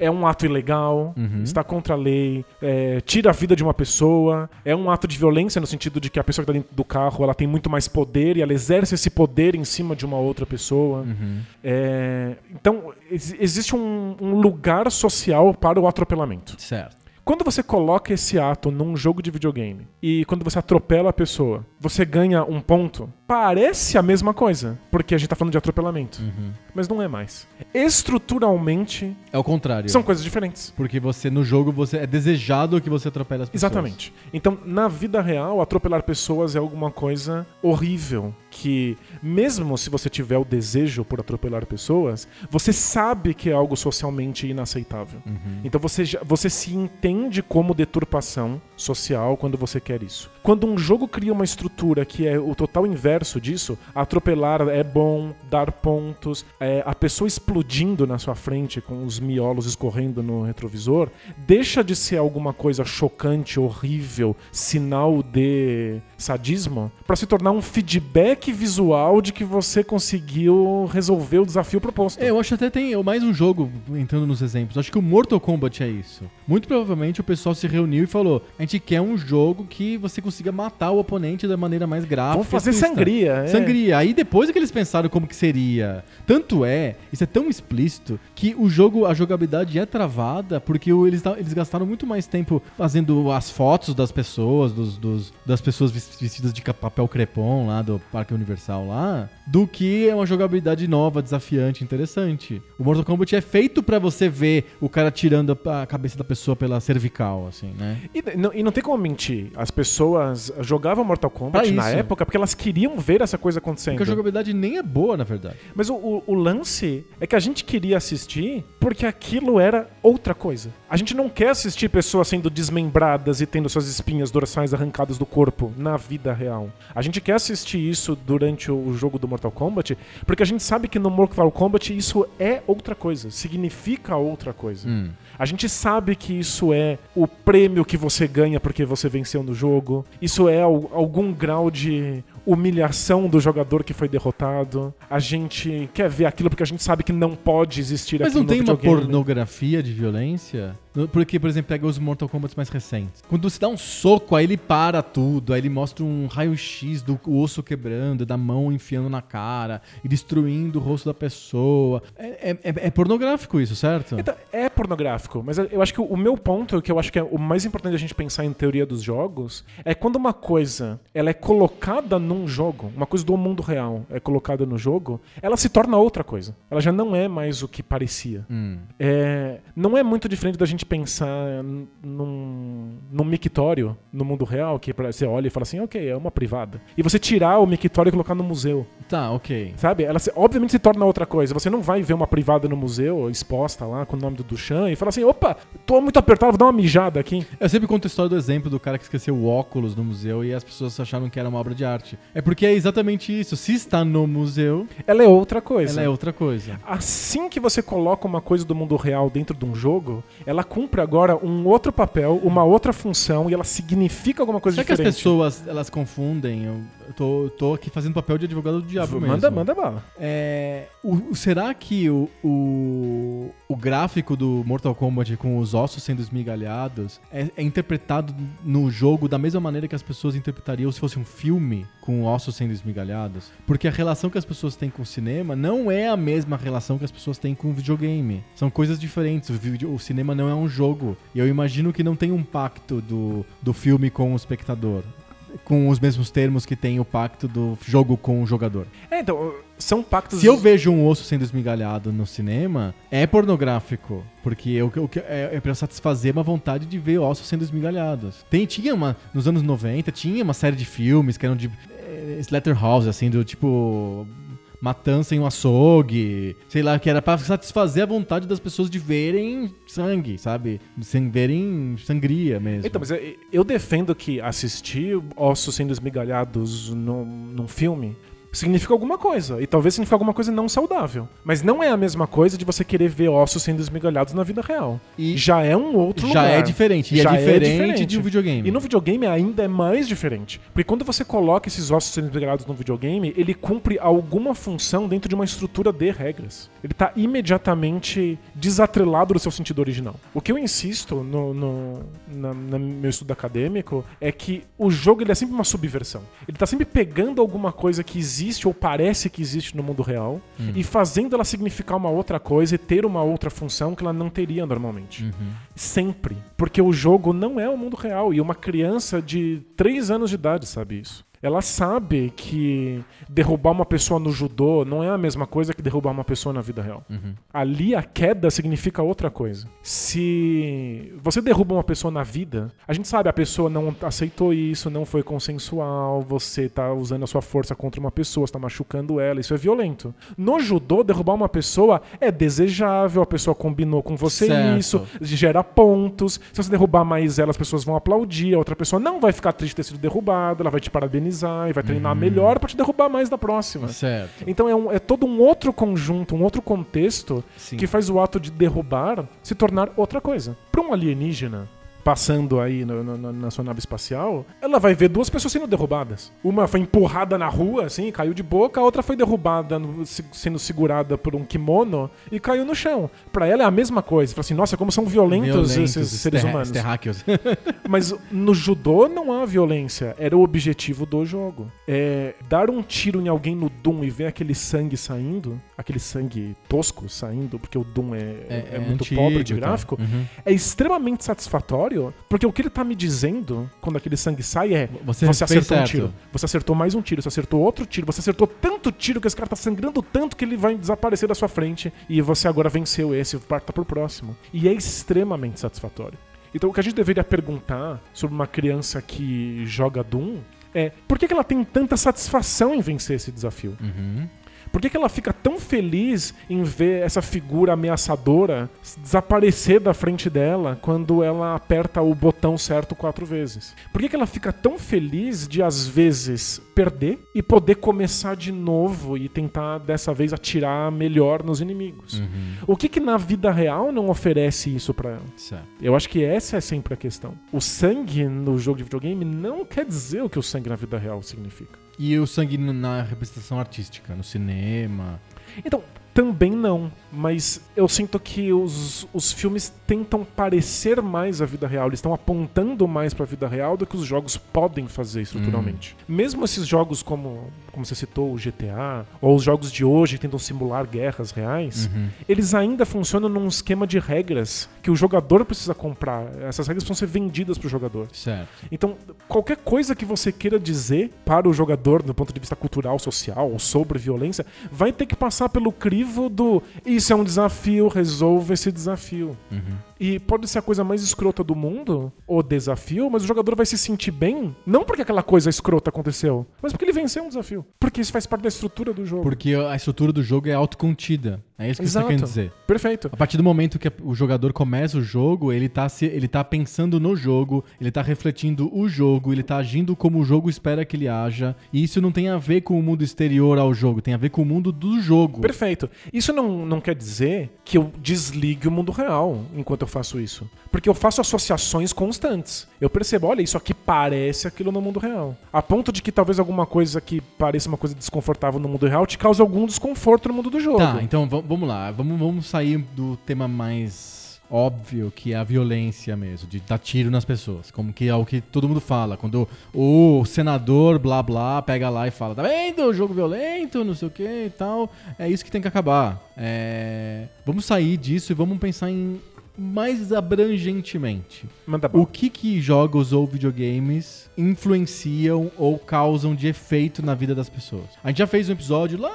é um ato ilegal, Uhum. está contra a lei, é, tira a vida de uma pessoa, é um ato de violência no sentido de que a pessoa que está dentro do carro ela tem muito mais poder e ela exerce esse poder em cima de uma outra pessoa. Uhum. É, então, ex- existe um, um lugar social para o atropelamento. Certo. Quando você coloca esse ato num jogo de videogame e quando você atropela a pessoa, você ganha um ponto, parece a mesma coisa, porque a gente tá falando de atropelamento. Uhum. Mas não é mais. Estruturalmente, É o contrário. são coisas diferentes. Porque você, no jogo, você é desejado que você atropele as pessoas. Exatamente. Então, na vida real, atropelar pessoas é alguma coisa horrível. Que, mesmo se você tiver o desejo por atropelar pessoas, você sabe que é algo socialmente inaceitável. Uhum. Então você, já- você se entende como deturpação social quando você quer isso. Quando um jogo cria uma estrutura que é o total inverso disso, atropelar é bom, dar pontos, é, a pessoa explodindo na sua frente com os miolos escorrendo no retrovisor, deixa de ser alguma coisa chocante, horrível, sinal de sadismo, para se tornar um feedback visual de que você conseguiu resolver o desafio proposto. É, eu acho até tem mais um jogo, entrando nos exemplos. Acho que o Mortal Kombat é isso. Muito provavelmente o pessoal se reuniu e falou: a gente quer um jogo que você consiga matar o oponente da maneira mais gráfica. Vamos fazer explícita." sangria. é. Sangria. Aí depois é que eles pensaram como que seria. Tanto é, isso é tão explícito, que o jogo, a jogabilidade é travada porque eles, eles gastaram muito mais tempo fazendo as fotos das pessoas, dos, dos- das pessoas ves- vestidas de papel crepom lá do Parque Universal lá, do que uma jogabilidade nova, desafiante, interessante. O Mortal Kombat é feito pra você ver o cara tirando a, cabeça da pessoa pela cervical, assim, né? E não, e não tem como mentir. As pessoas jogavam Mortal Kombat na época porque elas queriam ver essa coisa acontecendo. Porque a jogabilidade nem é boa, na verdade. Mas o, o- o lance é que a gente queria assistir porque aquilo era outra coisa. A gente não quer assistir pessoas sendo desmembradas e tendo suas espinhas dorsais arrancadas do corpo na vida real. A gente quer assistir isso durante o jogo do Mortal Kombat porque a gente sabe que no Mortal Kombat isso é outra coisa, significa outra coisa. Hum. A gente sabe que isso é o prêmio que você ganha porque você venceu no jogo. Isso é al- algum grau de humilhação do jogador que foi derrotado. A gente quer ver aquilo porque a gente sabe que não pode existir Mas não tem uma videogame. pornografia de violência? Porque, por exemplo, pega os Mortal Kombat mais recentes. Quando você dá um soco, aí ele para tudo, aí ele mostra um raio-x do osso quebrando, da mão enfiando na cara e destruindo o rosto da pessoa. É, é- é- é pornográfico isso, certo? Então, é pornográfico, mas eu acho que o meu ponto, que eu acho que é o mais importante a gente pensar em teoria dos jogos, é quando uma coisa ela é colocada num jogo, uma coisa do mundo real é colocada no jogo, ela se torna outra coisa. Ela já não é mais o que parecia. Hum. É, não é muito diferente da gente pensar n- num, num mictório no mundo real, que você olha e fala assim, ok, é uma privada. E você tirar o mictório e colocar no museu, Tá, ok. sabe? Ela se- obviamente se torna outra coisa. Você não vai ver uma privada no museu exposta lá com o nome do Duchamp e fala assim, opa, tô muito apertado, vou dar uma mijada aqui. Eu sempre conto a história do exemplo do cara que esqueceu o óculos no museu e as pessoas acharam que era uma obra de arte. É porque é exatamente isso. Se está no museu, Ela é outra coisa. ela é outra coisa. Assim que você coloca uma coisa do mundo real dentro de um jogo, ela cumpre agora um outro papel, uma outra função e ela significa alguma coisa Será que as diferente. pessoas elas confundem? Eu tô, tô aqui fazendo papel de advogado do diabo mesmo. Manda, manda bala. É, o- será que o, o, o gráfico do Mortal Kombat com os ossos sendo esmigalhados é, é interpretado no jogo da mesma maneira que as pessoas interpretariam se fosse um filme com ossos sendo esmigalhados? Porque a relação que as pessoas têm com o cinema não é a mesma relação que as pessoas têm com o videogame. São coisas diferentes. O, vídeo- o cinema não é um jogo. E eu imagino que não tem um pacto do, do filme com o espectador. Com os mesmos termos que tem o pacto do jogo com o jogador. É, então, são pactos. Se eu vejo um osso sendo esmigalhado no cinema, é pornográfico. Porque eu, eu, é, é pra satisfazer uma vontade de ver ossos sendo esmigalhados. Tem, tinha uma. Nos anos 90, tinha uma série de filmes que eram de. É, Slaughterhouse, assim, do tipo. Matança em um açougue, sei lá, que era pra satisfazer a vontade das pessoas de verem sangue, sabe? Sem verem sangria mesmo. Então, mas eu- eu defendo que assistir ossos sendo esmigalhados num, num filme significa alguma coisa. E talvez signifique alguma coisa não saudável. Mas não é a mesma coisa de você querer ver ossos sendo esmigalhados na vida real. E Já é um outro já lugar. é diferente. E Já é é diferente, diferente. de um videogame. E no videogame ainda é mais diferente. Porque quando você coloca esses ossos sendo esmigalhados no videogame, ele cumpre alguma função dentro de uma estrutura de regras. Ele tá imediatamente desatrelado do seu sentido original. O que eu insisto no, no na- no meu estudo acadêmico é que o jogo ele é sempre uma subversão. Ele tá sempre pegando alguma coisa que existe ou parece que existe no mundo real e fazendo ela significar uma outra coisa e ter uma outra função que ela não teria normalmente. Sempre. Porque o jogo não é o mundo real. E uma criança de 3 anos de idade sabe isso. Ela sabe que derrubar uma pessoa no judô não é a mesma coisa que derrubar uma pessoa na vida real. Ali a queda significa outra coisa. Se você derruba uma pessoa na vida, a gente sabe a pessoa não aceitou isso, não foi consensual, você tá usando a sua força contra uma pessoa, está machucando ela, isso é violento. No judô, derrubar uma pessoa é desejável, a pessoa combinou com você Certo. isso, gera pontos. Se você derrubar mais ela, as pessoas vão aplaudir, a outra pessoa não vai ficar triste de ter sido derrubada, ela vai te parabenizar e vai treinar melhor pra te derrubar mais da próxima. Certo. Então é, um- é todo um outro conjunto, um outro contexto Sim. que faz o ato de derrubar se tornar outra coisa. Para um alienígena passando aí no- no- na- sua nave espacial, ela vai ver duas pessoas sendo derrubadas. Uma foi empurrada na rua, assim, caiu de boca, a outra foi derrubada, no- se- sendo segurada por um kimono e caiu no chão. Pra ela é a mesma coisa. Fala assim, nossa, como são violentos, Violentos, esses seres humanos. terráqueos. Mas no judô não há violência. Era o objetivo do jogo. É dar um tiro em alguém no Doom e ver aquele sangue saindo, aquele sangue tosco saindo, porque o Doom é, é muito antigo pobre de tal. gráfico, Uhum. é extremamente satisfatório, porque o que ele tá me dizendo quando aquele sangue sai é: Você você, acertou um certo. tiro, você acertou mais um tiro, você acertou outro tiro, você acertou tanto tiro que esse cara tá sangrando tanto que ele vai desaparecer da sua frente e você agora venceu esse, parta pro próximo. E é extremamente satisfatório. Então o que a gente deveria perguntar sobre uma criança que joga Doom é por que, que ela tem tanta satisfação em vencer esse desafio? Uhum. Por que, que ela fica tão feliz em ver essa figura ameaçadora desaparecer da frente dela quando ela aperta o botão certo quatro vezes? Por que, que ela fica tão feliz de, às vezes, perder e poder começar de novo e tentar, dessa vez, atirar melhor nos inimigos? Uhum. O que, que na vida real não oferece isso pra ela? Certo. Eu acho que essa é sempre a questão. O sangue no jogo de videogame não quer dizer o que o sangue na vida real significa. E o sangue na representação artística, no cinema. Então, também não. Mas eu sinto que os, os filmes tentam parecer mais a vida real. Eles estão apontando mais pra vida real do que os jogos podem fazer estruturalmente. Mesmo esses jogos como, como você citou, o GTA, ou os jogos de hoje que tentam simular guerras reais, Uhum. eles ainda funcionam num esquema de regras que o jogador precisa comprar. Essas regras precisam ser vendidas pro jogador. Certo. Então, qualquer coisa que você queira dizer para o jogador, do ponto de vista cultural, social ou sobre violência, vai ter que passar pelo crivo do isso é um desafio, resolva esse desafio. Uhum. E pode ser a coisa mais escrota do mundo, o desafio, mas o jogador vai se sentir bem, não porque aquela coisa escrota aconteceu, mas porque ele venceu um desafio. Porque isso faz parte da estrutura do jogo. Porque a estrutura do jogo é autocontida. É isso que Exato. você quer dizer. Perfeito. A partir do momento que o jogador começa o jogo, ele tá, se, ele tá pensando no jogo, ele tá refletindo o jogo, ele tá agindo como o jogo espera que ele haja. E isso não tem a ver com o mundo exterior ao jogo, tem a ver com o mundo do jogo. Perfeito. Isso não, não quer dizer que eu desligue o mundo real enquanto eu faço isso? Porque eu faço associações constantes. Eu percebo, olha, isso aqui parece aquilo no mundo real. A ponto de que talvez alguma coisa que pareça uma coisa desconfortável no mundo real te cause algum desconforto no mundo do jogo. Tá, então va- vamos lá. Vamos, vamos sair do tema mais óbvio, que é a violência mesmo, de dar tiro nas pessoas. Como que é o que todo mundo fala. Quando o senador, blá blá, pega lá e fala, tá vendo? Jogo violento, não sei o que e tal. É isso que tem que acabar. É, Vamos sair disso e vamos pensar em mais abrangentemente. Manda O que que jogos ou videogames influenciam ou causam de efeito na vida das pessoas? A gente já fez um episódio lá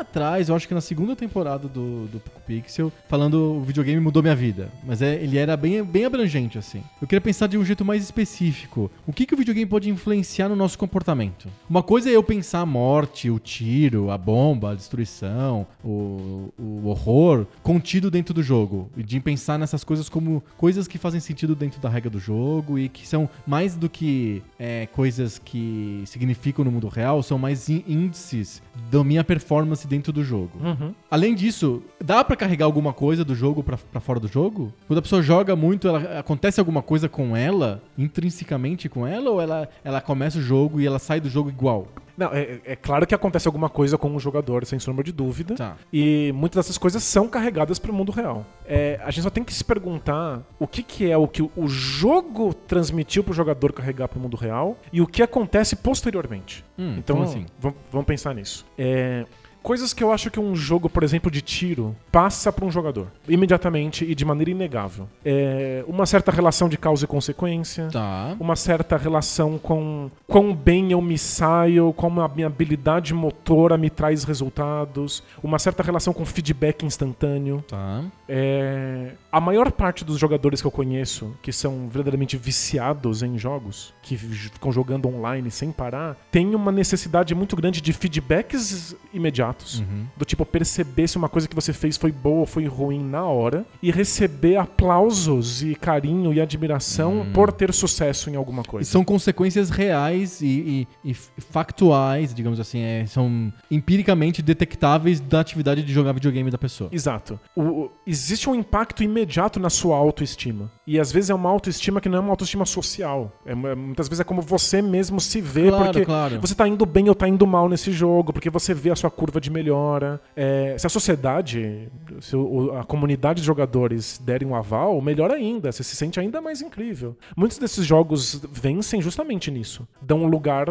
atrás, eu acho que na segunda temporada do, do Poco Pixel, falando o videogame mudou minha vida. Mas é, ele era bem, bem abrangente, assim. Eu queria pensar de um jeito mais específico. O que, que o videogame pode influenciar no nosso comportamento? Uma coisa é eu pensar a morte, o tiro, a bomba, a destruição, o, o horror contido dentro do jogo. E de pensar nessas coisas como coisas que fazem sentido dentro da regra do jogo e que são mais do que é, coisas que significam no mundo real, são mais índices da minha performance dentro do jogo. Uhum. Além disso, dá pra carregar alguma coisa do jogo pra pra fora do jogo? Quando a pessoa joga muito, ela, acontece alguma coisa com ela, intrinsecamente com ela, ou ela, ela começa o jogo e ela sai do jogo igual? Não, é, é claro que acontece alguma coisa com o jogador, sem sombra de dúvida. Tá. E muitas dessas coisas são carregadas para o mundo real. É, a gente só tem que se perguntar o que, que é o que o jogo transmitiu para o jogador carregar para o mundo real e o que acontece posteriormente. Hum, Então, assim? vam- vamos pensar nisso. É, coisas que eu acho que um jogo, por exemplo, de tiro, passa para um jogador imediatamente e de maneira inegável. É, uma certa relação de causa e consequência Tá. uma certa relação com quão bem eu me saio, como a minha habilidade motora me traz resultados, uma certa relação com feedback instantâneo. Tá. É, A maior parte dos jogadores que eu conheço, que são verdadeiramente viciados em jogos, que ficam jogando online sem parar, tem uma necessidade muito grande de feedbacks imediatos. Uhum. Do tipo, perceber se uma coisa que você fez foi boa ou foi ruim na hora. E receber aplausos e carinho e admiração por ter sucesso em alguma E coisa. são consequências reais e, e- e factuais, digamos assim, é, são empiricamente detectáveis da atividade de jogar videogame da pessoa. Exato. O- existe um impacto imediato na sua autoestima. E às vezes é uma autoestima que não é uma autoestima social. É, é- muitas vezes é como você mesmo se vê, Claro, porque claro. você tá indo bem ou tá indo mal nesse jogo, porque você vê a sua curva de melhora. É, se a sociedade, se a comunidade de jogadores derem um aval, melhor ainda. Você se sente ainda mais incrível. Muitos desses jogos vencem justamente nisso. Dão um lugar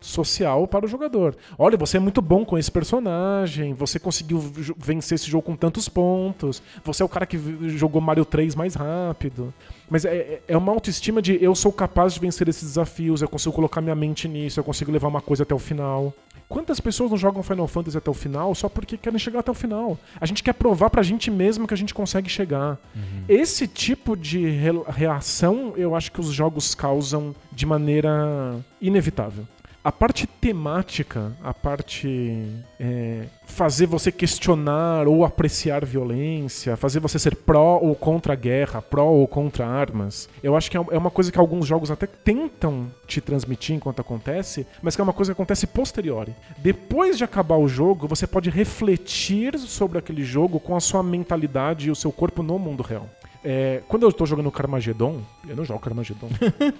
social para o jogador. Olha, você é muito bom com esse personagem, você conseguiu vencer esse jogo com tantos pontos, você é o cara que jogou Mario 3 mais rápido. Mas é, é- é uma autoestima de eu sou capaz de vencer esses desafios, eu consigo colocar minha mente nisso, eu consigo levar uma coisa até o final. Quantas pessoas não jogam Final Fantasy até o final só porque querem chegar até o final? A gente quer provar pra gente mesmo que a gente consegue chegar. Esse tipo de re- reação eu acho que os jogos causam de maneira inevitável. A parte temática, a parte é, fazer você questionar ou apreciar violência, fazer você ser pró ou contra a guerra, pró ou contra armas, eu acho que é é uma coisa que alguns jogos até tentam te transmitir enquanto acontece, mas que é uma coisa que acontece posteriori. Depois de acabar o jogo, você pode refletir sobre aquele jogo com a sua mentalidade e o seu corpo no mundo real. É, quando eu tô jogando Carmageddon, eu não jogo Carmageddon.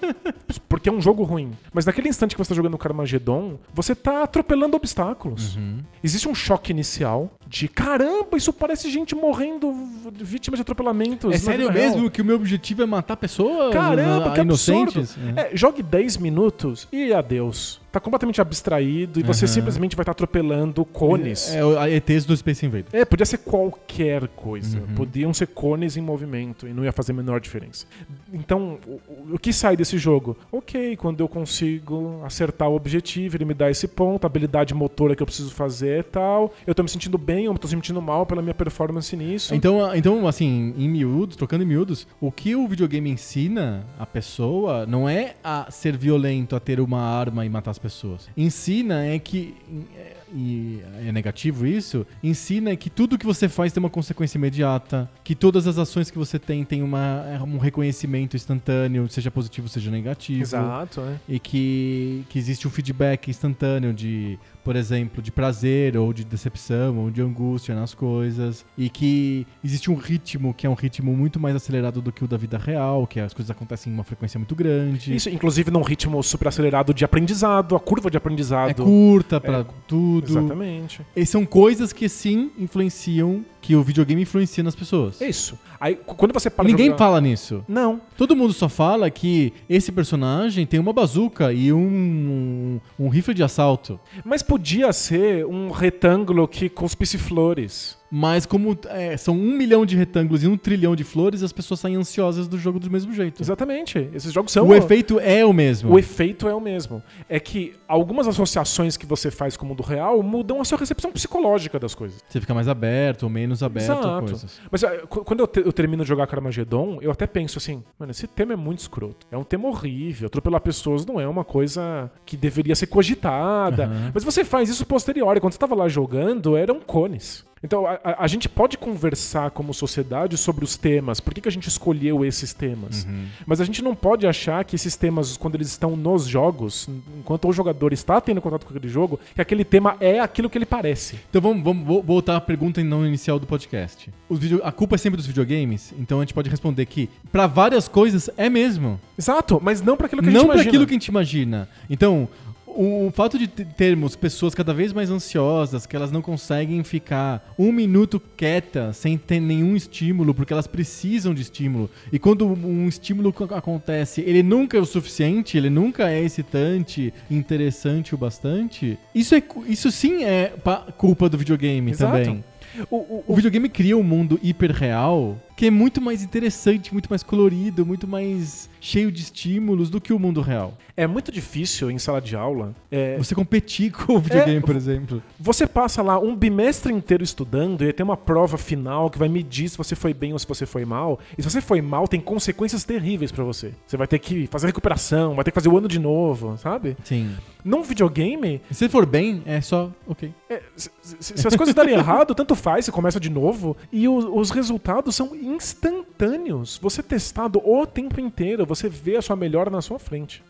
porque é um jogo ruim. Mas naquele instante que você tá jogando Carmageddon, você tá atropelando obstáculos. Existe um choque inicial de caramba, isso parece gente morrendo vítima de atropelamentos. É sério vida real." mesmo que o meu objetivo é matar pessoas Caramba, ah, que inocentes? absurdo. É, jogue 10 minutos e adeus. Tá completamente abstraído e você Aham. simplesmente vai estar atropelando cones. É, é o a ETs do Space Invader. É, podia ser qualquer coisa. Uhum. Podiam ser cones em movimento e não ia fazer a menor diferença. Então, o, o- que sai desse jogo? Ok, quando eu consigo acertar o objetivo, ele me dá esse ponto, a habilidade motora que eu preciso fazer e tal. Eu tô me sentindo bem, eu tô me sentindo mal pela minha performance nisso. Então, ah, então, assim, em miúdos, trocando em miúdos, o que o videogame ensina a pessoa não é a ser violento, a ter uma arma e matar as pessoas. Ensina é que, é, e é negativo isso, ensina que tudo que você faz tem uma consequência imediata, que todas as ações que você tem tem uma, é um reconhecimento instantâneo, seja positivo, seja negativo. Exato, né? E que, que existe um feedback instantâneo de, por exemplo, de prazer ou de decepção ou de angústia nas coisas. E que existe um ritmo que é um ritmo muito mais acelerado do que o da vida real, que as coisas acontecem em uma frequência muito grande. Isso, inclusive num ritmo super acelerado de aprendizado, a curva de aprendizado. É curta pra É, tudo. Exatamente. E são coisas que sim influenciam, que o videogame influencia nas pessoas. Isso. Aí, quando você para Ninguém jogar... fala nisso. Não. Todo mundo só fala que esse personagem tem uma bazuca e um, um, rifle de assalto. Mas podia ser um retângulo que cuspisse flores. Mas como é, são um milhão de retângulos e um trilhão de flores, as pessoas saem ansiosas do jogo do mesmo jeito. Exatamente. Esses jogos são. O efeito é o mesmo. O efeito é o mesmo. É que algumas associações que você faz com o mundo real mudam a sua recepção psicológica das coisas. Você fica mais aberto ou menos aberto a Exato. coisas. Mas ah, qu- quando eu, te- eu termino de jogar Carmageddon, eu até penso assim, mano, esse tema é muito escroto. É um tema horrível. Atropelar pessoas não é uma coisa que deveria ser cogitada. Aham. Mas você faz isso posterior. Quando você estava lá jogando, eram cones. Então, a, a- gente pode conversar como sociedade sobre os temas, por que, que a gente escolheu esses temas. Uhum. Mas a gente não pode achar que esses temas, quando eles estão nos jogos, enquanto o jogador está tendo contato com aquele jogo, que aquele tema é aquilo que ele parece. Então vamos, vamos vo- voltar à pergunta não inicial do podcast. Video- a culpa é sempre dos videogames? Então a gente pode responder que pra várias coisas é mesmo. Exato, mas não para aquilo que a não gente para imagina. aquilo que a gente imagina. Então, o, fato de te- termos pessoas cada vez mais ansiosas, que elas não conseguem ficar um minuto quieta sem ter nenhum estímulo, porque elas precisam de estímulo. E quando um estímulo co- acontece, ele nunca é o suficiente, ele nunca é excitante, interessante o bastante. Isso, é, isso sim é pa- culpa do videogame Exato. também. O, o- O videogame cria um mundo hiperreal que é muito mais interessante, muito mais colorido, muito mais cheio de estímulos do que o mundo real. é muito difícil em sala de aula. é, Você competir com o videogame, É, por exemplo. Você passa lá um bimestre inteiro estudando e tem uma prova final que vai medir se você foi bem ou se você foi mal. E se você foi mal, tem consequências terríveis pra você. Você vai ter que fazer recuperação, vai ter que fazer o ano de novo, sabe? Sim. Num videogame, se for bem, é só, ok. é, se, se- se as coisas darem errado, tanto faz, você começa de novo. E o- os resultados são instantâneos. Você testado o tempo inteiro, você vê a sua melhora na sua frente.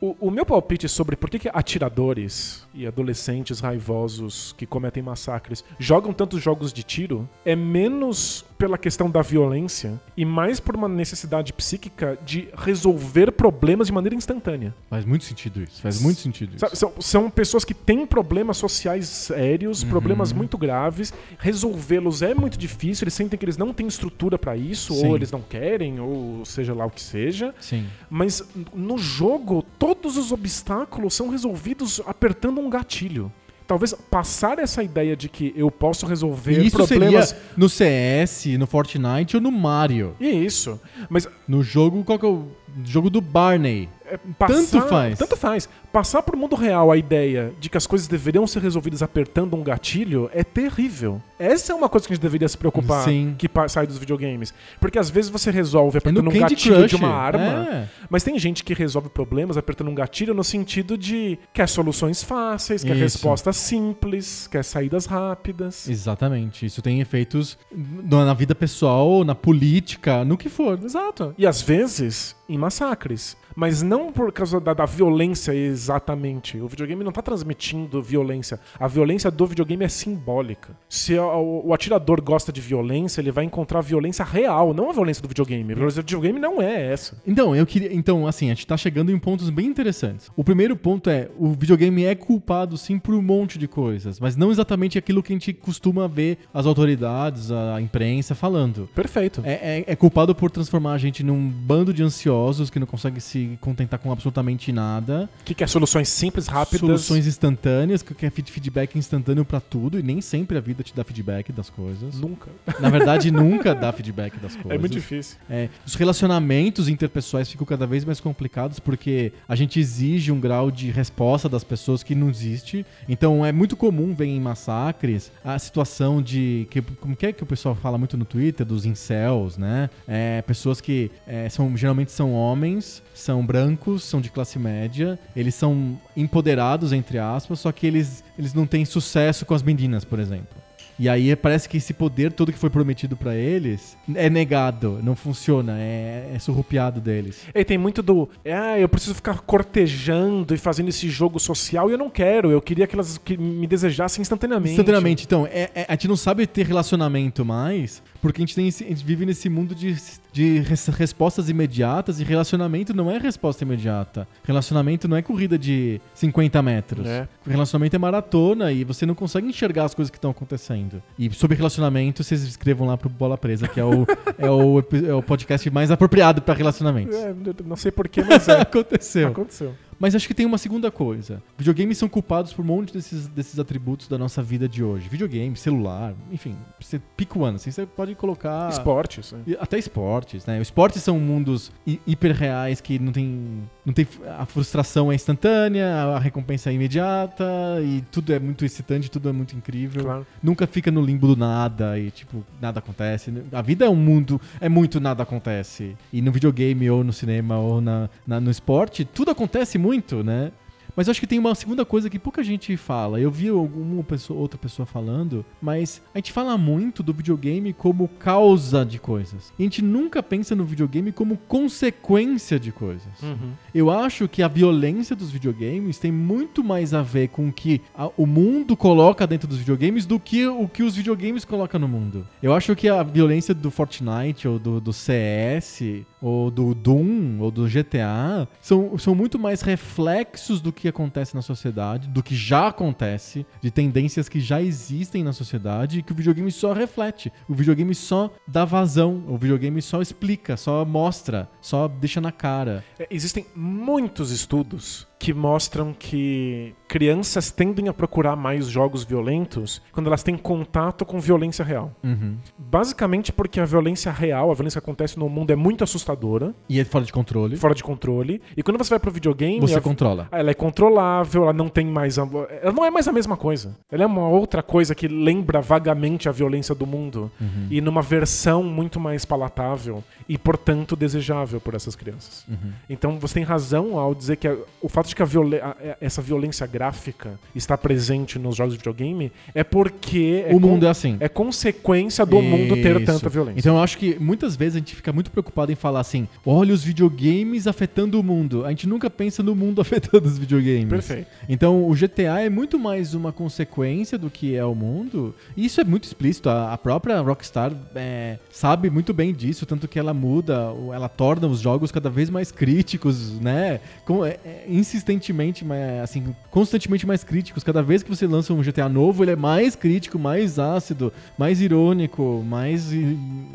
O, o meu palpite sobre por que, que atiradores e adolescentes raivosos que cometem massacres jogam tantos jogos de tiro é menos pela questão da violência e mais por uma necessidade psíquica de resolver problemas de maneira instantânea. Faz muito sentido isso. Faz muito sentido. Sabe, São, são pessoas que têm problemas sociais sérios, Uhum. problemas muito graves. Resolvê-los é muito difícil. Eles sentem que eles não têm estrutura pra isso, Sim. ou eles não querem, ou seja lá o que seja. Sim. Mas no jogo, todos os obstáculos são resolvidos apertando um gatilho. Talvez passar essa ideia de que eu posso resolver E isso problemas. seria no CS, no Fortnite ou no Mario. E isso. Mas No jogo, qual que é o jogo do Barney? é, passar, Tanto faz. Tanto faz. Passar pro mundo real a ideia de que as coisas deveriam ser resolvidas apertando um gatilho é terrível. Essa é uma coisa que a gente deveria se preocupar Sim. que sai dos videogames. Porque às vezes você resolve É apertando um gatilho Crush. de uma arma. É. Mas tem gente que resolve problemas apertando um gatilho no sentido de quer soluções fáceis, quer Isso. respostas simples, quer saídas rápidas. Exatamente. Isso tem efeitos na vida pessoal, na política, no que for. Exato. E às vezes em massacres. Mas não por causa da, da violência exatamente. O videogame não tá transmitindo violência. A violência do videogame é simbólica. Se o, atirador gosta de violência, ele vai encontrar violência real, não a violência do videogame. A violência do videogame não é essa. Então, eu queria. Então, assim, a gente tá chegando em pontos bem interessantes. O primeiro ponto é: o videogame é culpado sim por um monte de coisas, mas não exatamente aquilo que a gente costuma ver as autoridades, a imprensa falando. Perfeito. É, é- é culpado por transformar a gente num bando de ansiosos que não consegue se contentar com absolutamente nada. Que quer soluções simples, rápidas. Soluções instantâneas, que quer feed- feedback instantâneo pra tudo, e nem sempre a vida te dá feedback das coisas. Nunca. Na verdade, nunca dá feedback das coisas. É muito difícil. É, os relacionamentos interpessoais ficam cada vez mais complicados porque a gente exige um grau de resposta das pessoas que não existe. Então é muito comum ver em massacres a situação de. Que, como que é que o pessoal fala muito no Twitter? Dos incels, né? É, pessoas que é, são, geralmente são homens, são brancos, são de classe média, eles são empoderados, entre aspas, só que eles, eles não têm sucesso com as meninas, por exemplo. E aí parece que esse poder todo que foi prometido pra eles é negado, não funciona, é, é surrupiado deles. E tem muito do. Ah, eu preciso ficar cortejando e fazendo esse jogo social e eu não quero. Eu queria que elas que me desejassem instantaneamente. Instantaneamente, então, é- é- a gente não sabe ter relacionamento mais, porque a gente, tem a gente vive nesse mundo de, de res- respostas imediatas e relacionamento não é resposta imediata. Relacionamento não é corrida de 50 metros. É. Relacionamento é maratona e você não consegue enxergar as coisas que estão acontecendo. E sobre relacionamento, vocês escrevam lá pro Bola Presa, que é o, é o, é o podcast mais apropriado pra relacionamentos. É, não sei porquê, mas é. Aconteceu. Aconteceu. Mas acho que tem uma segunda coisa. Videogames são culpados por um monte desses, desses atributos da nossa vida de hoje. Videogame, celular, enfim, você pica o ano, assim, você pode colocar. Esportes. né? E Até esportes, né? Esportes são mundos hi- hiper reais que não tem, não tem. A frustração é instantânea, a recompensa é imediata e tudo é muito excitante, tudo é muito incrível. Claro. Nunca fica no limbo do nada e, tipo, nada acontece. A vida é um mundo, é muito nada acontece. E no videogame, ou no cinema, ou na, na- no esporte, tudo acontece muito, né? Mas eu acho que tem uma segunda coisa que pouca gente fala. Eu vi alguma pessoa, outra pessoa falando, mas a gente fala muito do videogame como causa de coisas. E a gente nunca pensa no videogame como consequência de coisas. Uhum. Eu acho que a violência dos videogames tem muito mais a ver com o que a- o mundo coloca dentro dos videogames do que o que os videogames colocam no mundo. Eu acho que a violência do Fortnite ou do, do CS ou do Doom ou do GTA são, são muito mais reflexos do que acontece na sociedade, do que já acontece, de tendências que já existem na sociedade e que o videogame só reflete. O videogame só dá vazão, o videogame só explica, só mostra, só deixa na cara. É, Existem muitos estudos que mostram que crianças tendem a procurar mais jogos violentos quando elas têm contato com violência real. Uhum. Basicamente porque a violência real, a violência que acontece no mundo é muito assustadora, E é fora de controle. fora de controle. E quando você vai pro videogame, Você a- controla. ela é controlável, ela não tem mais. a- Ela não é mais a mesma coisa. Ela é uma outra coisa que lembra vagamente a violência do mundo. Uhum. E numa versão muito mais palatável e, portanto, desejável por essas crianças. Uhum. Então você tem razão ao dizer que o fato que violen- a- essa violência gráfica está presente nos jogos de videogame é porque é o mundo con- é assim. é consequência do mundo ter Isso. tanta violência. Então eu acho que muitas vezes a gente fica muito preocupado em falar assim: olha os videogames afetando o mundo. A gente nunca pensa no mundo afetando os videogames. Perfeito. Então o GTA é muito mais uma consequência do que é o mundo. E isso é muito explícito. A, a própria Rockstar é, sabe muito bem disso, tanto que ela muda, ela torna os jogos cada vez mais críticos, né? Com, é, é, insistentemente, mais, assim, constantemente mais críticos. Cada vez que você lança um GTA novo, ele é mais crítico, mais ácido, mais irônico, mais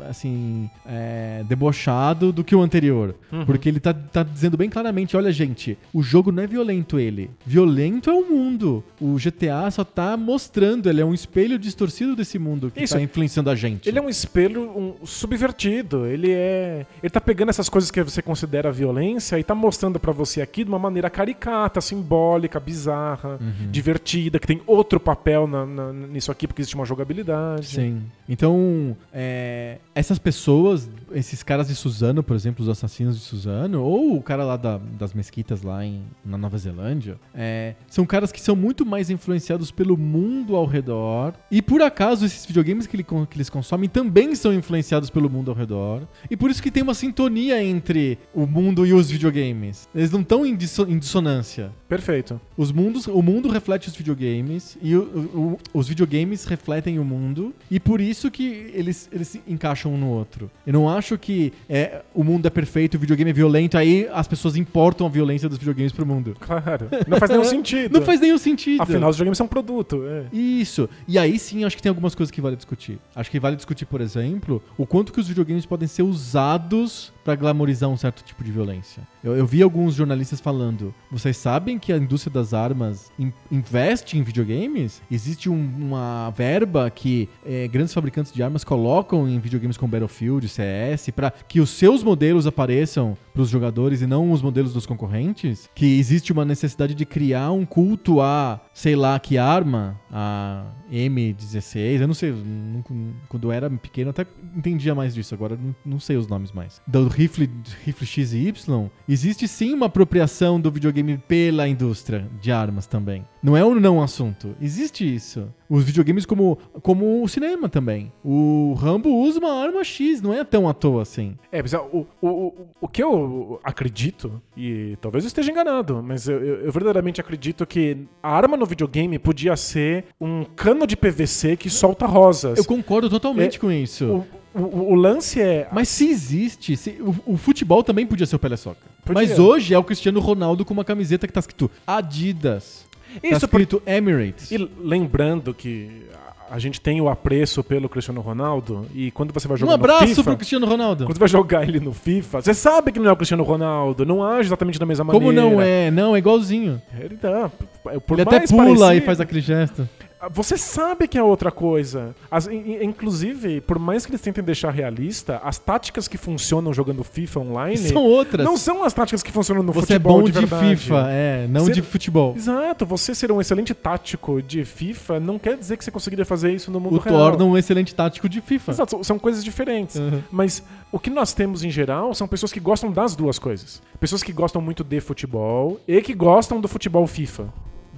assim é, debochado do que o anterior. Porque ele tá, tá dizendo bem claramente: olha, gente, o jogo não é violento ele. Violento é o mundo. O GTA só tá mostrando, ele é um espelho distorcido desse mundo que Isso. tá influenciando a gente. Ele é um espelho um, subvertido. Ele é. Ele tá pegando essas coisas que você considera violência e tá mostrando pra você aqui de uma maneira caricata, simbólica, bizarra, Uhum. divertida, que tem outro papel na- na- nisso aqui, porque existe uma jogabilidade. Sim. Então, é, essas pessoas, esses caras de Suzano, por exemplo, os assassinos de Suzano, ou o cara lá da- das mesquitas lá em, na Nova Zelândia, é, são caras que são muito mais influenciados pelo mundo ao redor. E por acaso, esses videogames que, ele que eles consomem também são influenciados pelo mundo ao redor. E por isso que tem uma sintonia entre o mundo e os videogames. Eles não estão em, disso- em dissonância. Perfeito. Os mundos, o mundo reflete os videogames e o- o- os videogames refletem o mundo e por isso que eles, eles se encaixam um no outro. Eu não acho que é, o mundo é perfeito, o videogame é violento, aí as pessoas importam a violência dos videogames pro mundo. Claro. Não faz nenhum sentido. Não faz nenhum sentido. Afinal, os videogames são um produto. É. Isso. E aí sim, acho que tem algumas coisas que vale discutir. Acho que vale discutir, por exemplo, o quanto que os videogames podem ser usados pra glamorizar um certo tipo de violência. Eu, eu vi alguns jornalistas falando: vocês sabem que a indústria das armas in- investe em videogames? Existe um- uma verba que eh, grandes fabricantes de armas colocam em videogames como Battlefield, CS, pra que os seus modelos apareçam pros jogadores e não os modelos dos concorrentes, que existe uma necessidade de criar um culto a, sei lá, que arma, a M16, eu não sei, quando eu era pequeno até entendia mais disso, agora não, não sei os nomes mais. Do rifle, rifle X e Y, existe sim uma apropriação do videogame pela indústria de armas também. Não é um não assunto, existe isso. Os videogames como, como o cinema também. O Rambo usa uma arma X, não é tão à toa assim. É, mas o, o, o, o que eu acredito, e talvez eu esteja enganado, mas eu, eu- verdadeiramente acredito que a arma no videogame podia ser um cano de PVC que solta rosas. Eu concordo totalmente É, com isso. O, o, o lance é. Mas se existe, se- o, o futebol também podia ser o Pelé Soccer. Podia. Mas hoje é o Cristiano Ronaldo com uma camiseta que tá escrito Adidas. Isso tá escrito Emirates. E lembrando que a- gente tem o apreço pelo Cristiano Ronaldo, e quando você vai Um jogar no abraço FIFA, pro Cristiano Ronaldo. quando você vai jogar ele no FIFA, você sabe que não é o Cristiano Ronaldo, não age exatamente da mesma maneira. Como não é? Não, é igualzinho. Ele, tá, por Ele até pula e parecido- faz aquele gesto. Você sabe que é outra coisa. As- in- in- inclusive, por mais que eles tentem deixar realista, as táticas que funcionam jogando FIFA online São outras. não são as táticas que funcionam no Você é futebol bom de, verdade. FIFA, é, não Você- de futebol. Exato, você ser um excelente tático de FIFA não quer dizer que você conseguiria fazer isso no mundo O real. torna um excelente tático de FIFA. Exato, são- são coisas diferentes. Uhum. Mas o que nós temos em geral são pessoas que gostam das duas coisas. Pessoas que gostam muito de futebol e que gostam do futebol FIFA.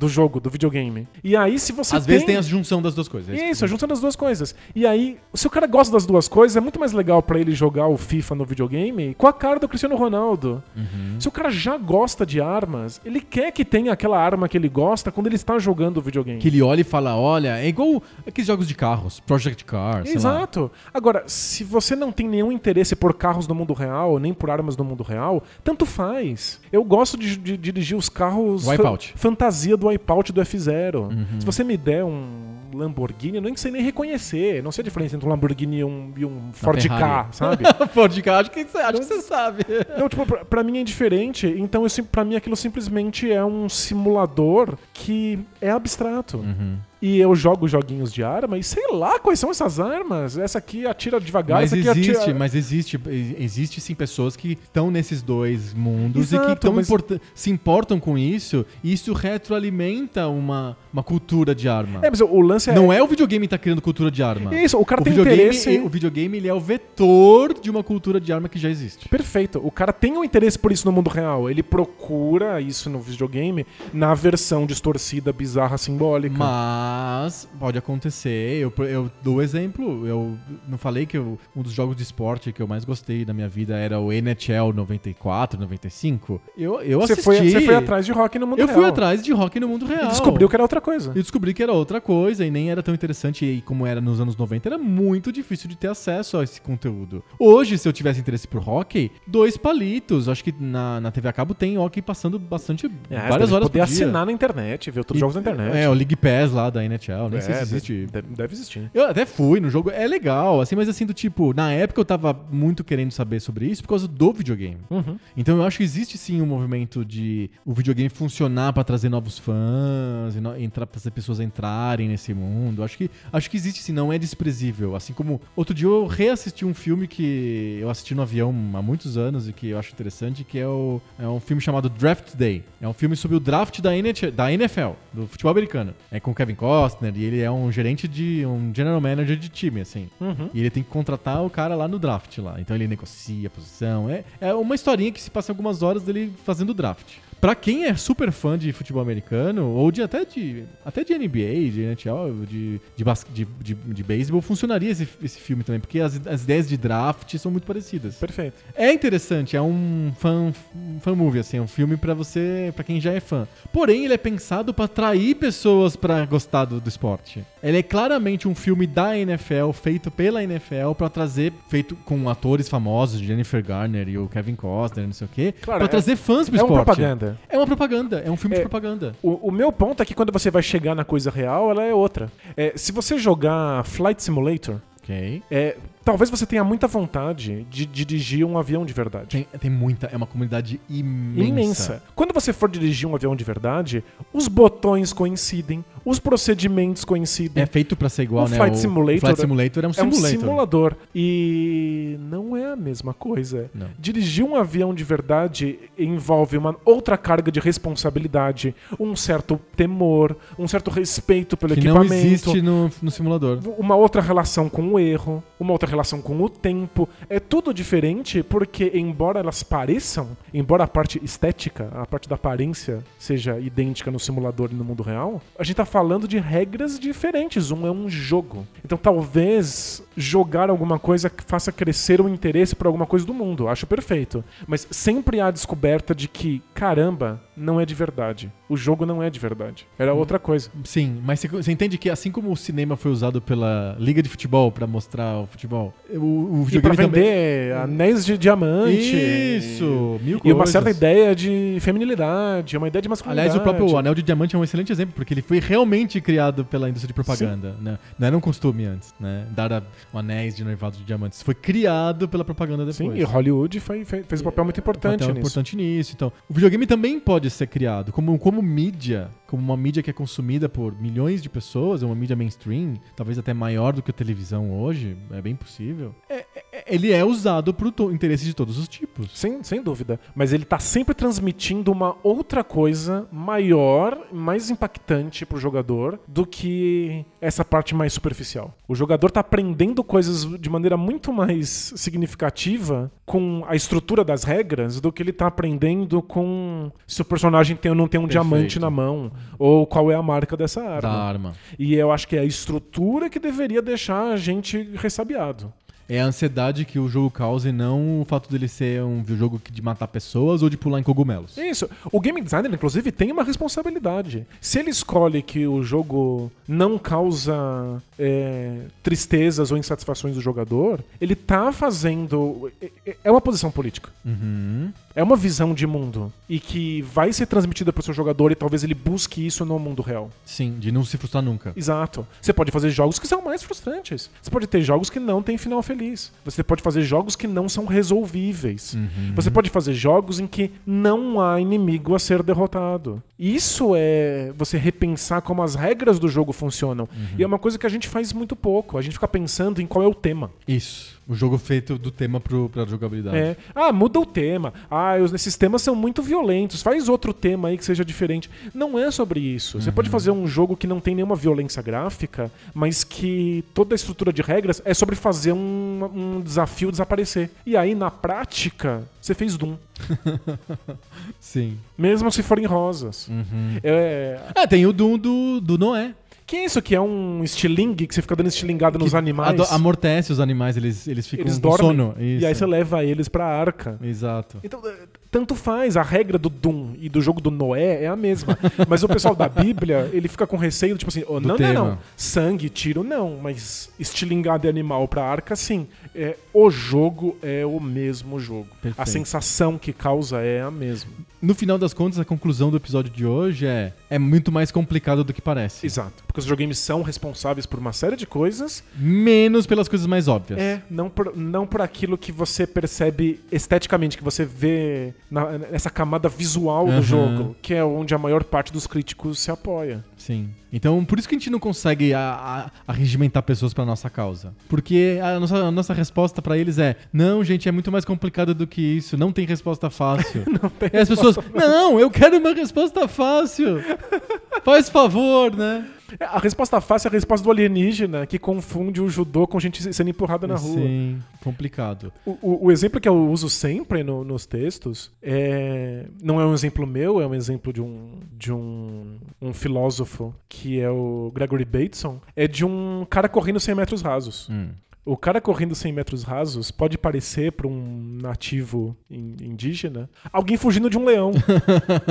Do jogo, do videogame. E aí, se você Às vezes tem a junção das duas coisas. é Isso, a junção das duas coisas. E aí, se o cara gosta das duas coisas, é muito mais legal pra ele jogar o FIFA no videogame com a cara do Cristiano Ronaldo. Uhum. Se o cara já gosta de armas, ele quer que tenha aquela arma que ele gosta quando ele está jogando o videogame. Que ele olha e fala, olha, é igual aqueles jogos de carros, Project Cars. Exato. Agora, se você não tem nenhum interesse por carros no mundo real, nem por armas no mundo real, tanto faz. Eu gosto de, de dirigir os carros Wipeout. fantasia do Wipeout do F0. Uhum. Se você me der um Lamborghini, eu nem sei nem reconhecer. Não sei a diferença entre um Lamborghini e um, e um Ford K, sabe? Ford Car, acho que você, que você sabe. Não, tipo, pra, pra mim é indiferente. Então, eu, pra mim, aquilo simplesmente é um simulador que é abstrato. Uhum. E eu jogo joguinhos de arma e sei lá quais são essas armas. Essa aqui atira devagar, Mas essa aqui existe, atira... mas existe, existe sim pessoas que estão nesses dois mundos e Exato, que tão mas- importa- se importam com isso, e isso retroalimenta uma, uma cultura de arma. É, mas o lance é... Não é o videogame que tá criando cultura de arma. Isso, o cara o tem interesse... o videogame ele é o vetor de uma cultura de arma que já existe. Perfeito. O cara tem um interesse por isso no mundo real. Ele procura isso no videogame na versão distorcida, bizarra, simbólica. Mas pode acontecer. Eu, eu dou exemplo. Eu não falei que eu- um dos jogos de esporte que eu mais gostei da minha vida era o NHL 94, 95. Eu, eu Você assisti. foi, você foi atrás de rock no mundo Eu real. fui atrás de rock no mundo real. E descobriu que era outra coisa. E descobri que era outra coisa e nem era tão interessante. E como era nos anos 90, era muito difícil de ter acesso a esse conteúdo. Hoje, se eu tivesse interesse por hockey, dois palitos. Acho que na, na TV a cabo tem hockey passando bastante, É, várias horas poder por dia. assinar na internet, ver outros E- jogos na internet. É, o League Pass lá da NHL, nem sei É, se existe. Deve, deve existir. Eu até fui no jogo, é legal, assim, mas assim, do tipo, na época eu tava muito querendo saber sobre isso por causa do videogame. Uhum. Então eu acho que existe sim um movimento de o videogame funcionar pra trazer novos fãs, e no, entrar, fazer pessoas entrarem nesse mundo. Acho que, acho que existe sim, não é desprezível. Assim como outro dia eu reassisti um filme que eu assisti no avião há muitos anos e que eu acho interessante, que é, o, é um filme chamado Draft Day. É um filme sobre o draft da, da NFL, do futebol americano. É com o Kevin Costner e ele é um gerente de. um general manager de time, assim. Uhum. E ele tem que contratar o cara lá no draft lá. Então ele negocia a posição. É, é uma historinha que se passa algumas horas dele fazendo o draft. Pra quem é super fã de futebol americano, ou de até de até de NBA, de NHL, de, de, de, de, de beisebol, funcionaria esse, esse filme também, porque as, as ideias de draft são muito parecidas. Perfeito. É interessante, é um fan, um fan movie, assim, é um filme pra você, para quem já é fã. Porém, ele é pensado pra atrair pessoas pra gostar do, do esporte. Ele é claramente um filme da NFL, feito pela NFL, pra trazer, feito com atores famosos, Jennifer Garner e o Kevin Costner, não sei o quê, Claro, pra é- trazer fãs pro É uma esporte. propaganda. É uma propaganda, é um filme de É, propaganda. O, o meu ponto é que quando você vai chegar na coisa real, ela é outra. É, se você jogar Flight Simulator, é, talvez você tenha muita vontade de, de dirigir um avião de verdade. Tem, tem muita, é uma comunidade imensa. Imensa. Quando você for dirigir um avião de verdade, os botões coincidem, os procedimentos coincidem. É feito pra ser igual, O né? Flight Simulator o Flight Simulator é um É um simulador. E não é a mesma coisa. Não. Dirigir um avião de verdade envolve uma outra carga de responsabilidade, um certo temor, um certo respeito pelo Que não equipamento. existe no, no simulador. Uma outra relação com o erro, uma outra relação com o tempo. É tudo diferente porque, embora elas pareçam, embora a parte estética, a parte da aparência seja idêntica no simulador e no mundo real, a gente tá falando de regras diferentes. Um é um jogo. Então talvez jogar alguma coisa que faça crescer o interesse por alguma coisa do mundo. Acho perfeito. Mas sempre há a descoberta de que, caramba, não é de verdade. O jogo não é de verdade. Era outra coisa. Sim, mas você, entende que assim como o cinema foi usado pela Liga de Futebol pra mostrar o futebol, o, o E pra videogame também... vender anéis de diamante. Isso, mil E uma coisas. certa ideia de feminilidade, uma ideia de masculinidade. Aliás, o próprio Anel de Diamante é um excelente exemplo, porque ele foi realmente criado pela indústria de propaganda. Né? Não era um costume antes, né? Dar anéis de noivado de diamantes. Foi criado pela propaganda depois. Sim, e Hollywood foi- fe- fez um papel muito importante papel nisso. importante nisso. Então, o videogame também pode ser criado como, como mídia, como uma mídia que é consumida por milhões de pessoas, é uma mídia mainstream, talvez até maior do que a televisão hoje, é bem possível. É- é- ele é usado para o interesse de todos os tipos. Sem, sem dúvida. Mas ele tá sempre transmitindo uma outra coisa maior, mais impactante pro jogador do que essa parte mais superficial. O jogador tá aprendendo coisas de maneira muito mais significativa com a estrutura das regras do que ele tá aprendendo com se o personagem tem ou não tem um Perfeito. diamante na mão ou qual é a marca dessa arma. Da arma. E eu acho que é a estrutura que deveria deixar a gente ressabiado. É a ansiedade que o jogo causa e não o fato dele ser um jogo de matar pessoas ou de pular em cogumelos. Isso. O game designer, inclusive, tem uma responsabilidade. Se ele escolhe que o jogo não causa é, tristezas ou insatisfações do jogador, ele tá fazendo. é- é- É uma posição política. Uhum. É uma visão de mundo. E que vai ser transmitida pro seu jogador e talvez ele busque isso no mundo real. Sim, de não se frustrar nunca. Exato. Você pode fazer jogos que são mais frustrantes. Você pode ter jogos que não têm final feliz. Você pode fazer jogos que não são resolvíveis. Uhum. Você pode fazer jogos em que não há inimigo a ser derrotado. Isso é você repensar como as regras do jogo funcionam. E é uma coisa que a gente faz muito pouco. A gente fica pensando em qual é o tema. Isso. O jogo feito do tema pro, pra jogabilidade. É. Ah, muda o tema. Ah, os- esses temas são muito violentos. Faz outro tema aí que seja diferente. Não é sobre isso. Você pode fazer um jogo que não tem nenhuma violência gráfica, mas que toda a estrutura de regras é sobre fazer um, um desafio desaparecer. E aí, na prática, você fez Doom. Sim. Mesmo se forem rosas. Uhum. É, É, tem o Doom do, do Noé. Que é isso que é um estilingue que você fica dando estilingada nos animais? amortece os animais, eles, eles ficam Eles dormem. sono. E Isso. aí você leva eles pra arca. Exato. Então, eh, tanto faz. A regra do Doom e do jogo do Noé é a mesma. Mas o pessoal da Bíblia, ele fica com receio, tipo assim, oh, não, não, tema. não. Sangue, tiro, não. Mas estilingado de animal pra arca, sim. É, o jogo é o mesmo jogo. A Perfeito. sensação que causa é a mesma. No final das contas, a conclusão do episódio de hoje é é muito mais complicado do que parece. Exato. Porque os videogames são responsáveis por uma série de coisas. Menos pelas coisas mais óbvias. É, não por, não por aquilo que você percebe esteticamente, que você vê na- nessa camada visual Aham. do jogo, que é onde a maior parte dos críticos se apoia. Sim. Então, por isso que a gente não consegue arregimentar pessoas pra nossa causa. Porque a nossa, a nossa resposta pra eles é: não, gente, é muito mais complicado do que isso, não tem resposta fácil. e as pessoas: não, eu quero uma resposta fácil. Faz favor, né? A resposta fácil é a resposta do alienígena que confunde o judô com gente sendo empurrada na rua. Sim, complicado. O, o- o exemplo que eu uso sempre no- nos textos é, não é um exemplo meu, é um exemplo de um, de um, um filósofo que é o Gregory Bateson. É de um cara correndo 100 metros rasos. Hum. O cara correndo 100 metros rasos pode parecer para um nativo in- indígena alguém fugindo de um leão.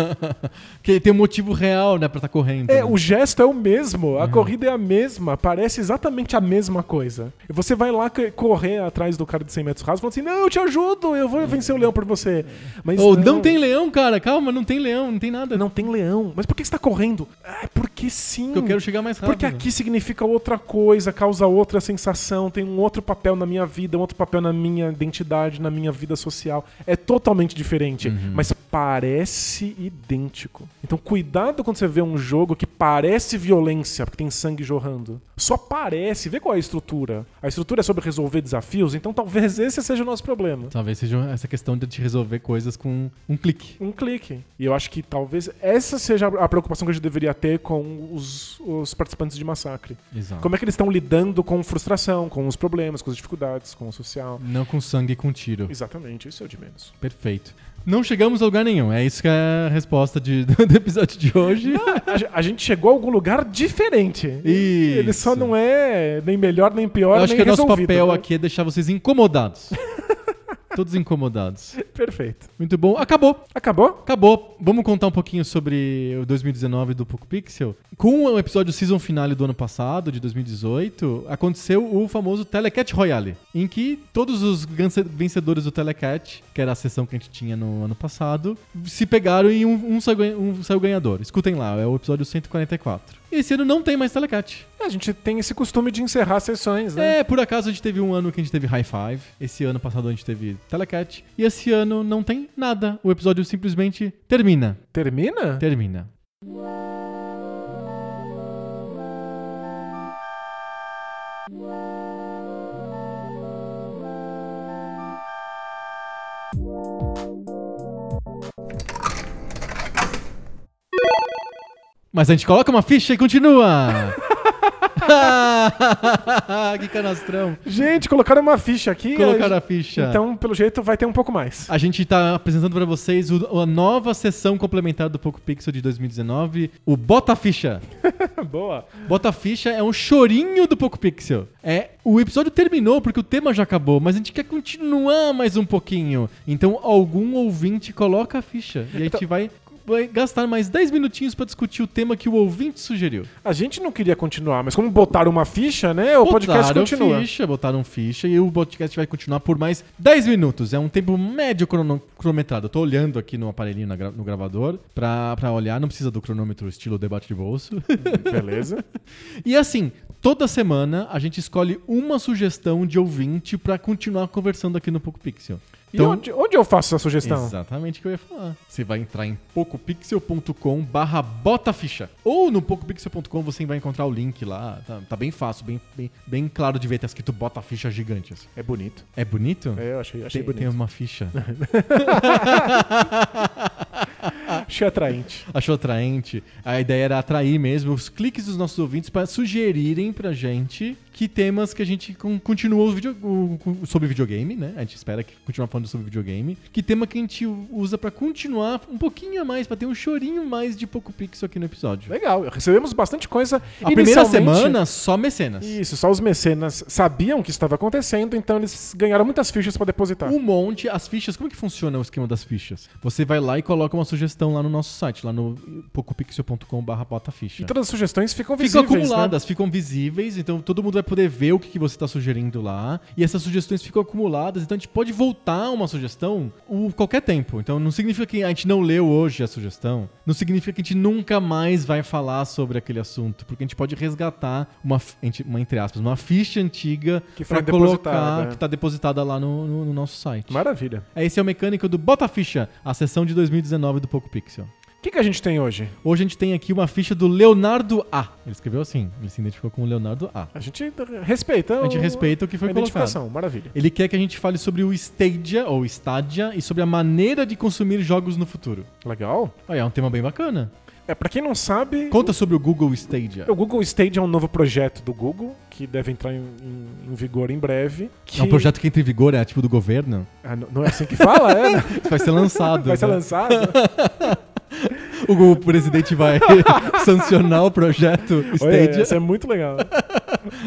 que tem um motivo real, né, pra estar correndo. É, né? o gesto é o mesmo, a corrida é a mesma, parece exatamente a mesma coisa. Você vai lá correr atrás do cara de 100 metros rasos falando assim: Não, eu te ajudo, eu vou vencer o leão por você. Mas Ou não. tem leão, cara, calma, não tem leão, não tem nada. Não tem leão. Mas por que você tá correndo? Ah, porque sim. Porque eu quero chegar mais rápido. Porque aqui significa outra coisa, causa outra sensação, tem um outro papel na minha vida, um outro papel na minha identidade, na minha vida social. É totalmente diferente. Uhum. Mas parece idêntico. Então, cuidado quando você vê um jogo que parece violência, porque tem sangue jorrando. Só parece. Vê qual é a estrutura. A estrutura é sobre resolver desafios, então talvez esse seja o nosso problema. Talvez seja essa questão de resolver coisas com um clique. Um clique. E eu acho que talvez essa seja a preocupação que a gente deveria ter com os, os participantes de massacre. Exato. Como é que eles estão lidando com frustração, com os problemas, com as dificuldades, com o social. Não com sangue e com tiro. Exatamente, isso é o de menos. Perfeito. Não chegamos a lugar nenhum. É isso que é a resposta de- do episódio de hoje. A, ge- a gente chegou a algum lugar diferente. Ele só Isso. não é nem melhor nem pior, Eu acho que o nosso papel né? aqui é deixar vocês incomodados. Todos incomodados. Perfeito. Muito bom. Acabou. Acabou? Acabou. Vamos contar um pouquinho sobre o 2019 do Poco Pixel. Com o episódio season finale do ano passado, de 2018, aconteceu o famoso Telecat Royale, em que todos os vencedores do Telecat, que era a sessão que a gente tinha no ano passado, se pegaram e um, um saiu, um saiu ganhador. Escutem lá, é o episódio 144. E esse ano não tem mais Telecat. A gente tem esse costume de encerrar sessões, né? É, por acaso a gente teve um ano que a gente teve High Five. Esse ano passado a gente teve Telecat. E esse ano não tem nada. O episódio simplesmente termina. Termina? Termina. Mas a gente coloca uma ficha e continua. que canastrão. Gente, colocaram uma ficha aqui. Colocaram a ficha. Então, pelo jeito, vai ter um pouco mais. A gente tá apresentando pra vocês o- a nova sessão complementar do Poco Pixel de 2019, o Bota Ficha. Boa. Bota Ficha é um chorinho do Poco Pixel. É, o episódio terminou porque o tema já acabou, mas a gente quer continuar mais um pouquinho. Então algum ouvinte coloca a ficha e a gente vai, vai gastar mais 10 minutinhos pra discutir o tema que o ouvinte sugeriu. A gente não queria continuar, mas como botaram uma ficha, né? O podcast Botaram continua. ficha, botaram ficha e o podcast vai continuar por mais 10 minutos. É um tempo médio crono- cronometrado. Eu tô olhando aqui no aparelhinho gra- no gravador pra, pra olhar. Não precisa do cronômetro estilo debate de bolso. Beleza. e assim, toda semana a gente escolhe uma sugestão de ouvinte pra continuar conversando aqui no Poco Pixel. E onde, onde eu faço essa sugestão? Exatamente o que eu ia falar. Você vai entrar em pocopixel.com barra botaficha. Ou no pocopixel.com você vai encontrar o link lá. Tá, tá bem fácil, bem, bem, bem claro de ver. Tá escrito botaficha gigante. assim. É bonito. É bonito? É, eu achei, achei tem, tem bonito. uma ficha. Achei atraente. Achou atraente? A ideia era atrair mesmo os cliques dos nossos ouvintes para sugerirem pra gente que temas que a gente con- continua o vídeo, o- sobre videogame, né? A gente espera que continue falando sobre videogame. Que tema que a gente usa pra continuar um pouquinho a mais, pra ter um chorinho mais de pouco pixel aqui no episódio. Legal. Recebemos bastante coisa. A primeira semana, só mecenas. Isso, só os mecenas sabiam que estava acontecendo, então eles ganharam muitas fichas pra depositar. Um monte, as fichas, como que funciona o esquema das fichas? Você vai lá e coloca uma sugestão lá no nosso site, lá no pocopixel.com barra bota ficha. E todas as sugestões ficam Ficam visíveis. acumuladas, ficam visíveis, então todo mundo vai poder ver o que, que você está sugerindo lá. E essas sugestões ficam acumuladas, então a gente pode voltar uma sugestão o, qualquer tempo. Então não significa que a gente não leu hoje a sugestão, não significa que a gente nunca mais vai falar sobre aquele assunto, porque a gente pode resgatar uma, uma entre aspas, uma ficha antiga Que foi para colocar, depositada, é. que está depositada lá no, no- no nosso site. Né? Maravilha. Esse é o mecânico do Bota Ficha, a sessão de 2019 do Poco Pixel. O que, que a gente tem hoje? Hoje a gente tem aqui uma ficha do Leonardo A. Ele escreveu assim, ele se identificou como Leonardo A. A gente respeita. A gente o- respeita o que foi a colocado. identificação. Maravilha. Ele quer que a gente fale sobre o Stadia, ou Stadia, e sobre a maneira de consumir jogos no futuro. Legal. Olha, é um tema bem bacana. É, pra quem não sabe, Conta sobre o Google Stadia. o Google Stage é um novo projeto do Google que deve entrar em, em- em vigor em breve. Que... É um projeto que entra em vigor, é tipo do governo. Ah, n- não é assim que fala, é? né? Vai ser lançado. Vai ser né? lançado. O, presidente vai sancionar o projeto Stadia. isso é muito legal.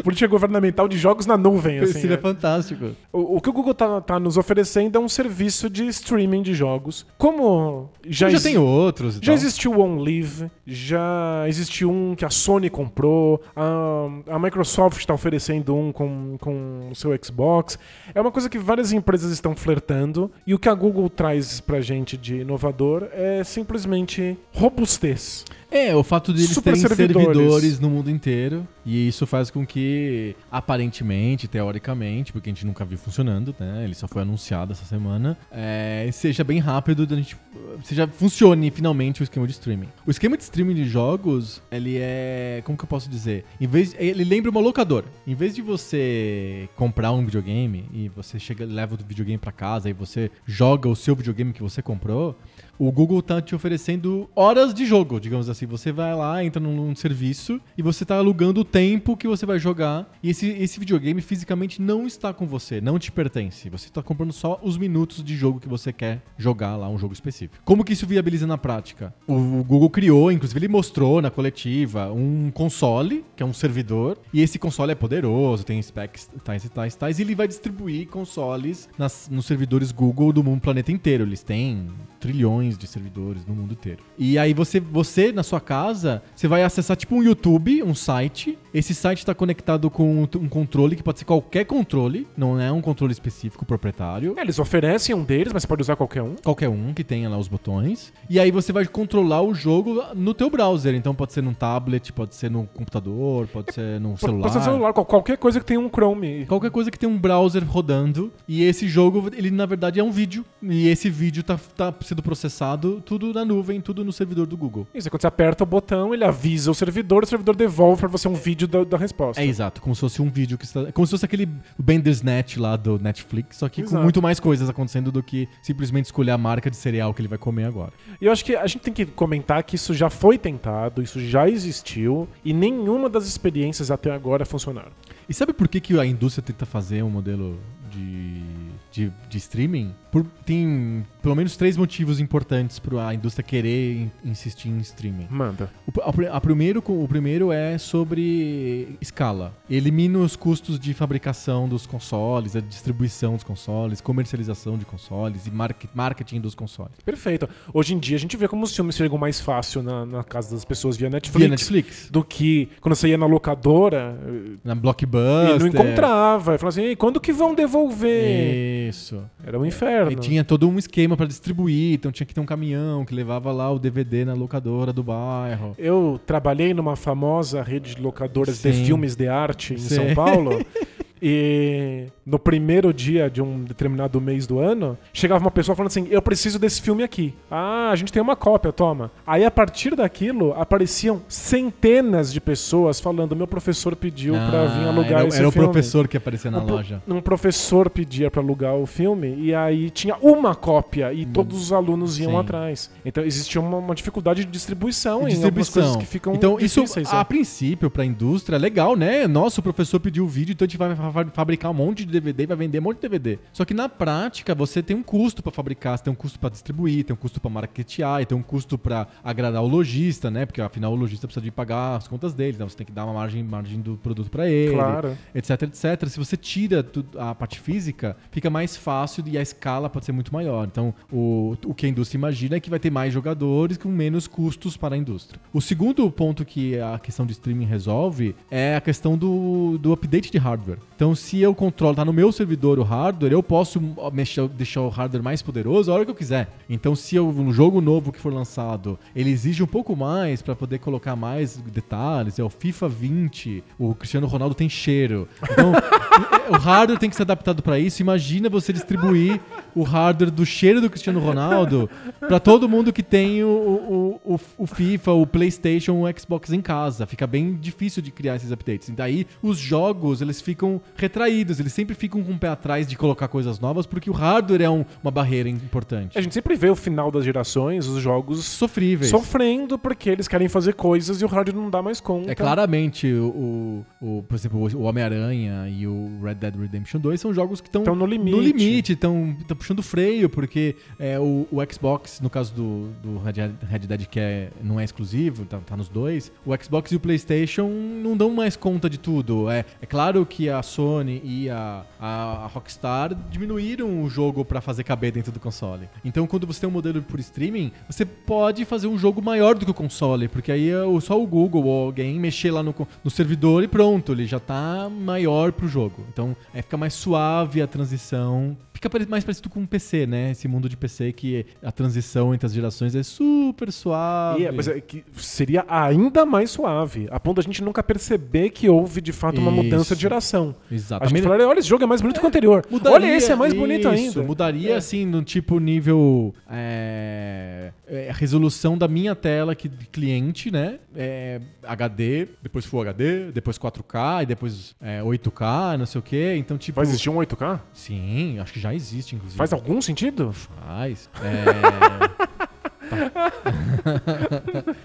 Política governamental de jogos na nuvem, assim. Seria é. fantástico. O, o que o Google tá, tá nos oferecendo é um serviço de streaming de jogos. Como já, Já, tem outros já existiu o OnLive, já existiu um que a Sony comprou, a, a Microsoft está oferecendo um com, com o seu Xbox. É uma coisa que várias empresas estão flertando e o que a Google traz pra gente de inovador é simplesmente robustez. É, o fato de eles Super terem servidores. servidores. no mundo inteiro. E isso faz com que, aparentemente, teoricamente, porque a gente nunca viu funcionando, né? Ele só foi anunciado essa semana, é, seja bem rápido, da gente, seja funcione finalmente o esquema de streaming. O esquema de streaming de jogos, ele é. Como que eu posso dizer? Em vez, ele lembra uma locadora. Em vez de você comprar um videogame e você chega, leva o videogame pra casa e você joga o seu videogame que você comprou, o Google tá te oferecendo horas de jogo, digamos assim. Você vai lá, entra num, num serviço e você tá alugando o tempo que você vai jogar. E esse, esse videogame fisicamente não está com você, não te pertence. Você tá comprando só os minutos de jogo que você quer jogar lá, um jogo específico. Como que isso viabiliza na prática? O, o Google criou, inclusive ele mostrou na coletiva, um console, que é um servidor. E esse console é poderoso, tem specs tais e tais, tais. E ele vai distribuir consoles nas, nos servidores Google do mundo planeta inteiro. Eles têm trilhões de servidores no mundo inteiro. E aí você, você na sua casa, você vai acessar tipo um YouTube, um site. Esse site está conectado com um controle que pode ser qualquer controle, não é um controle específico proprietário. É, eles oferecem um deles, mas você pode usar qualquer um. Qualquer um que tenha lá os botões. E aí você vai controlar o jogo no teu browser. Então pode ser num tablet, pode ser no computador, pode ser no celular. Pode ser celular, qual- qualquer coisa que tenha um Chrome. Qualquer coisa que tem um browser rodando. E esse jogo, ele na verdade é um vídeo. E esse vídeo tá, tá sendo processado tudo na nuvem, tudo no servidor do Google. Isso, quando você aperta o botão, ele avisa o servidor, o servidor devolve pra você um vídeo da, da resposta. É exato, como se fosse um vídeo que está. Como se fosse aquele Bandersnatch lá do Netflix, só que com Exato. muito mais coisas acontecendo do que simplesmente escolher a marca de cereal que ele vai comer agora. E eu acho que a gente tem que comentar que isso já foi tentado, isso já existiu, e nenhuma das experiências até agora funcionaram. E sabe por que, que a indústria tenta fazer um modelo de, de, de streaming? Por- tem pelo menos três motivos importantes para a indústria querer in- insistir em streaming. Manda. O, a a primeiro, o primeiro é sobre escala. Elimina os custos de fabricação dos consoles, a distribuição dos consoles, comercialização de consoles e market- marketing dos consoles. Perfeito. Hoje em dia a gente vê como os filmes chegam mais fácil na, na casa das pessoas via Netflix, Via Netflix, do que quando você ia na locadora na e Blockbuster. não encontrava. E falava assim, "Ei, quando que vão devolver? Isso. Era um inferno. E tinha todo um esquema pra distribuir, então tinha que ter um caminhão que levava lá o DVD na locadora do bairro. Eu trabalhei numa famosa rede de locadoras de Sim. filmes de arte em Sim. São Paulo. E no primeiro dia de um determinado mês do ano, chegava uma pessoa falando assim: Eu preciso desse filme aqui. Ah, a gente tem uma cópia, toma. Aí a partir daquilo apareciam centenas de pessoas falando: Meu professor pediu pra vir Ah, alugar era, esse era o filme. professor que aparecia na um, loja. um professor pedia pra alugar o filme e aí tinha uma cópia e todos os alunos iam Sim. atrás. Então existia uma, uma dificuldade de distribuição, E em algumas distribuição. coisas que ficam então, isso, difíceis. a é. princípio, pra indústria, é legal, né? Nossa, o professor pediu o vídeo, então a gente vai fabricar um monte de DVD e vai vender um monte de DVD. Só que na prática, você tem um custo pra fabricar, você tem um custo pra distribuir, tem um custo pra marketear, e tem um custo pra agradar o lojista, né? Porque afinal o lojista precisa de pagar as contas dele, então você tem que dar uma margem, margem do produto pra ele. Claro. etc, etc. Se você tira a parte física, fica mais fácil e a escala pode ser muito maior. Então, o, o que a indústria imagina é que vai ter mais jogadores com menos custos para a indústria. O segundo ponto que a questão de streaming resolve é a questão do, do update de hardware. Então, se eu controlo, tá no meu servidor o hardware, eu posso mexer, deixar o hardware mais poderoso a hora que eu quiser. Então, se eu, um jogo novo que for lançado, ele exige um pouco mais para poder colocar mais detalhes, é o FIFA 20, o Cristiano Ronaldo tem cheiro. Então, o hardware tem que ser adaptado para isso. Imagina você distribuir o hardware do cheiro do Cristiano Ronaldo para todo mundo que tem o, o, o, o FIFA, o PlayStation, o Xbox em casa. Fica bem difícil de criar esses updates. Daí os jogos eles ficam retraídos, eles sempre ficam com o pé atrás de colocar coisas novas porque o hardware é um- uma barreira importante. A gente sempre vê o final das gerações, os jogos Sofríveis. sofrendo porque eles querem fazer coisas e o hardware não dá mais conta. É claramente o, o, o- por exemplo, o Homem-Aranha e o Red Dead Redemption 2 são jogos que estão Tão no limite. estão puxando freio, porque é, o, o Xbox, no caso do, do Red, Red Dead, que é, não é exclusivo, tá, tá nos dois, o Xbox e o PlayStation não dão mais conta de tudo. É, é claro que a Sony e a, a, a Rockstar diminuíram o jogo pra fazer caber dentro do console. Então, quando você tem um modelo por streaming, você pode fazer um jogo maior do que o console, porque aí é só o Google ou alguém mexer lá no, no servidor e pronto, ele já tá maior pro jogo. Então, é, fica mais suave a transição. Fica mais parecido com PC, né? Esse mundo de PC que a transição entre as gerações é super suave. E é, mas é que seria ainda mais suave, a ponto da gente nunca perceber que houve de fato uma Isso. mudança de geração. A Exatamente. gente falaria, olha, esse jogo é mais bonito que o anterior. olha, esse é mais bonito isso, ainda. Mudaria É. assim no tipo nível é, é, resolução da minha tela que de cliente, né? É, HD, depois Full HD, depois 4K e depois é, 8K, não sei o quê. Então tipo, Vai existir um 8K? sim, acho que já existe inclusive. Faz algum sentido? Faz. É...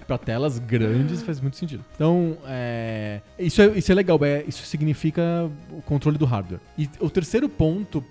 para telas grandes faz muito sentido. Então, é, isso, é, isso é legal, é, isso significa o controle do hardware. E o terceiro ponto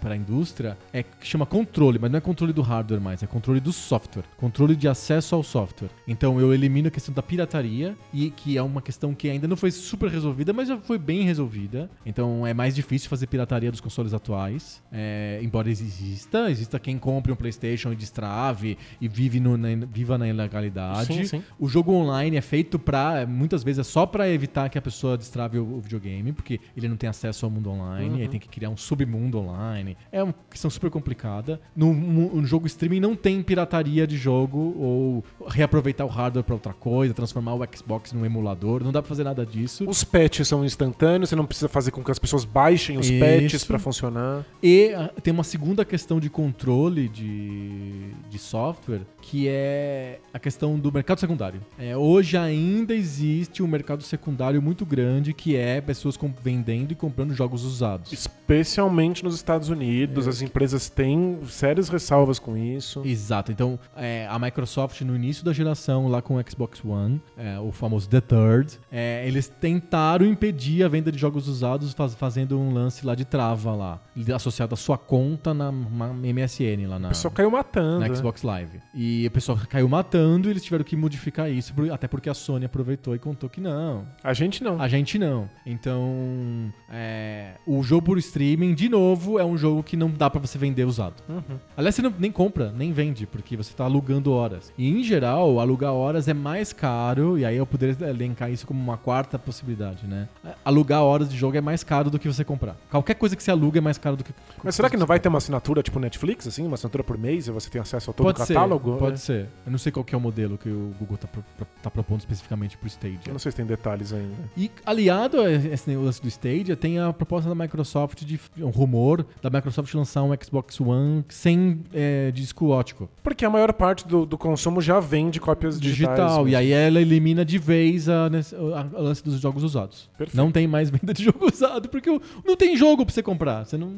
para a indústria é que chama controle, mas não é controle do hardware mais, é controle do software, controle de acesso ao software. Então, eu elimino a questão da pirataria, e que é uma questão que ainda não foi super resolvida, mas já foi bem resolvida. Então, é mais difícil fazer pirataria dos consoles atuais, é, embora exista, exista quem compre um PlayStation e destrave e vive no- na, viva na ilegalidade. Sim, sim. O jogo online é feito pra. Muitas vezes é só pra evitar que a pessoa destrave o, o videogame, porque ele não tem acesso ao mundo online, aí tem que criar um submundo online. É uma questão super complicada. No, no jogo streaming não tem pirataria de jogo ou reaproveitar o hardware pra outra coisa, transformar o Xbox num emulador. Não dá pra fazer nada disso. Os patches são instantâneos, você não precisa fazer com que as pessoas baixem os Isso. patches pra funcionar. E ah, tem uma segunda questão de controle de, de software, good que é a questão do mercado secundário. É, hoje ainda existe um mercado secundário muito grande, que é pessoas vendendo e comprando jogos usados. Especialmente nos Estados Unidos, as empresas têm sérias ressalvas com isso. Exato. Então, é, a Microsoft, no início da geração, lá com o Xbox One, é, o famoso The Third, é, eles tentaram impedir a venda de jogos usados faz- fazendo um lance lá de trava lá, associado à sua conta na, na MSN lá na... O pessoal caiu matando. na né? Xbox Live. E o pessoal caiu matando e eles tiveram que modificar isso, até porque a Sony aproveitou e contou que não. A gente não. A gente não. Então, é, o jogo por streaming, de novo, é um jogo que não dá pra você vender usado. Uhum. Aliás, você não, nem compra, nem vende, porque você tá alugando horas. E, em geral, alugar horas é mais caro, e aí eu poderia elencar isso como uma quarta possibilidade, né? Alugar horas de jogo é mais caro do que você comprar. Qualquer coisa que você aluga é mais caro do que... Mas será que não vai ter uma assinatura tipo Netflix, assim? Uma assinatura por mês e você tem acesso a todo Pode o ser, catálogo? Pode É. ser. Eu não sei qual que é o modelo que o Google tá, pro- tá propondo especificamente pro Stadia. Eu não sei se tem detalhes ainda. E aliado a esse lance do Stadia, tem a proposta da Microsoft de um rumor da Microsoft lançar um Xbox One sem é, disco ótico Porque a maior parte do, do consumo já vem de cópias digitais. digital. mesmo. E aí ela elimina de vez a, a- a lance dos jogos usados. Perfeito. Não tem mais venda de jogo usado, porque o- não tem jogo pra você comprar. Você não,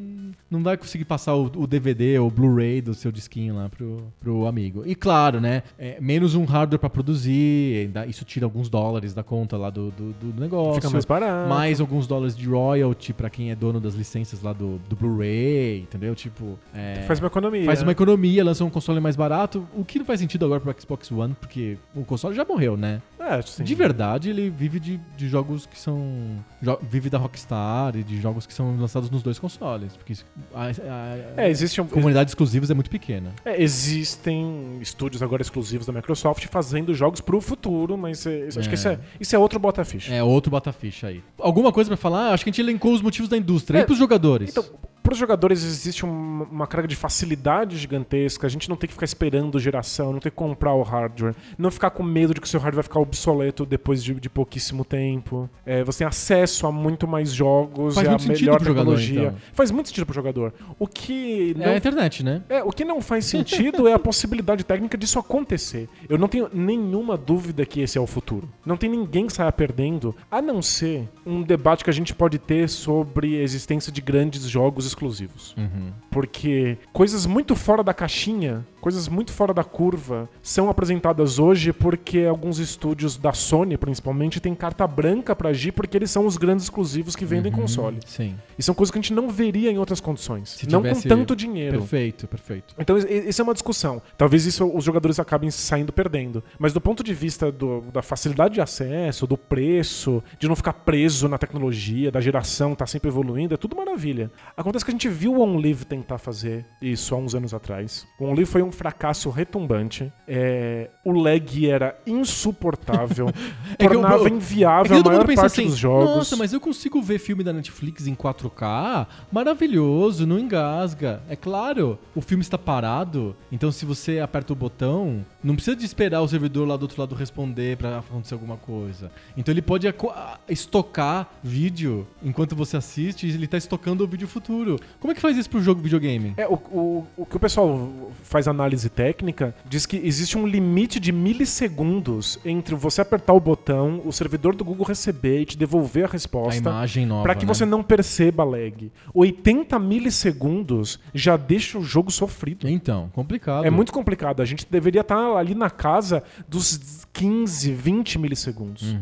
não vai conseguir passar o, o DVD ou o Blu-ray do seu disquinho lá pro, pro amigo. E claro, né? é, menos um hardware pra produzir, isso tira alguns dólares da conta lá do, do, do negócio. Fica mais barato. mais alguns dólares de royalty pra quem é dono das licenças lá do, do Blu-ray, entendeu? Tipo, é, Faz uma economia. faz uma economia, lança um console mais barato, o que não faz sentido agora pro Xbox One, porque o console já morreu, né? É, sim. De verdade, ele vive de, de jogos que são. jo- vive da Rockstar e de jogos que são lançados nos dois consoles. Porque isso- a, a- É, existe um. a comunidade exclusivos é muito pequena. É, existem estúdios agora exclusivos da Microsoft fazendo jogos pro futuro, mas é, acho que É. isso é, isso é outro bota-ficha. É outro bota-ficha aí. Alguma coisa pra falar? Acho que a gente elencou os motivos da indústria. É, e pros jogadores? Então, para os jogadores existe um- uma carga de facilidade gigantesca. A gente não tem que ficar esperando geração, não tem que comprar o hardware, não ficar com medo de que o seu hardware vai ficar obsoleto depois de, de pouquíssimo tempo. É, você tem acesso a muito mais jogos, Faz é a melhor pro jogador, tecnologia. então. Faz muito sentido pro jogador. O que é não a internet, né? é, o que não faz sentido é a possibilidade técnica disso acontecer. Eu não tenho nenhuma dúvida que esse é o futuro. Não tem ninguém que saia perdendo, a não ser um debate que a gente pode ter sobre a existência de grandes jogos exclusivos. Porque coisas muito fora da caixinha, coisas muito fora da curva, são apresentadas hoje porque alguns estúdios da Sony, principalmente, têm carta branca pra agir porque eles são os grandes exclusivos que vendem console. Sim. E são coisas que a gente não veria em outras condições. Se não tivesse- com tanto dinheiro. Perfeito, perfeito. Então, isso é uma discussão. Talvez isso os jogadores acabem saindo perdendo. Mas do ponto de vista do- da facilidade de acesso, do preço, de não ficar preso na tecnologia, da geração tá sempre evoluindo, é tudo maravilha. Acontece que que a gente viu o OnLive tentar fazer isso há uns anos atrás. O OnLive foi um fracasso retumbante. É, o lag era insuportável. É tornava eu- inviável É a maior parte assim, dos jogos. nossa, mas eu consigo ver filme da Netflix em 4K, maravilhoso, não engasga. É claro, o filme está parado, então se você aperta o botão, não precisa de esperar o servidor lá do outro lado responder pra acontecer alguma coisa. Então ele pode estocar vídeo enquanto você assiste, e ele tá estocando o vídeo futuro. Como é que faz isso pro jogo videogame? É, o, o, o que o pessoal faz análise técnica diz que existe um limite de milissegundos entre você apertar o botão, o servidor do Google receber e te devolver a A resposta. imagem nova, Para que né? você não perceba lag. 80 milissegundos já deixa o jogo sofrido. Então, complicado. É muito complicado. A gente deveria estar ali na casa dos 15, 20 milissegundos.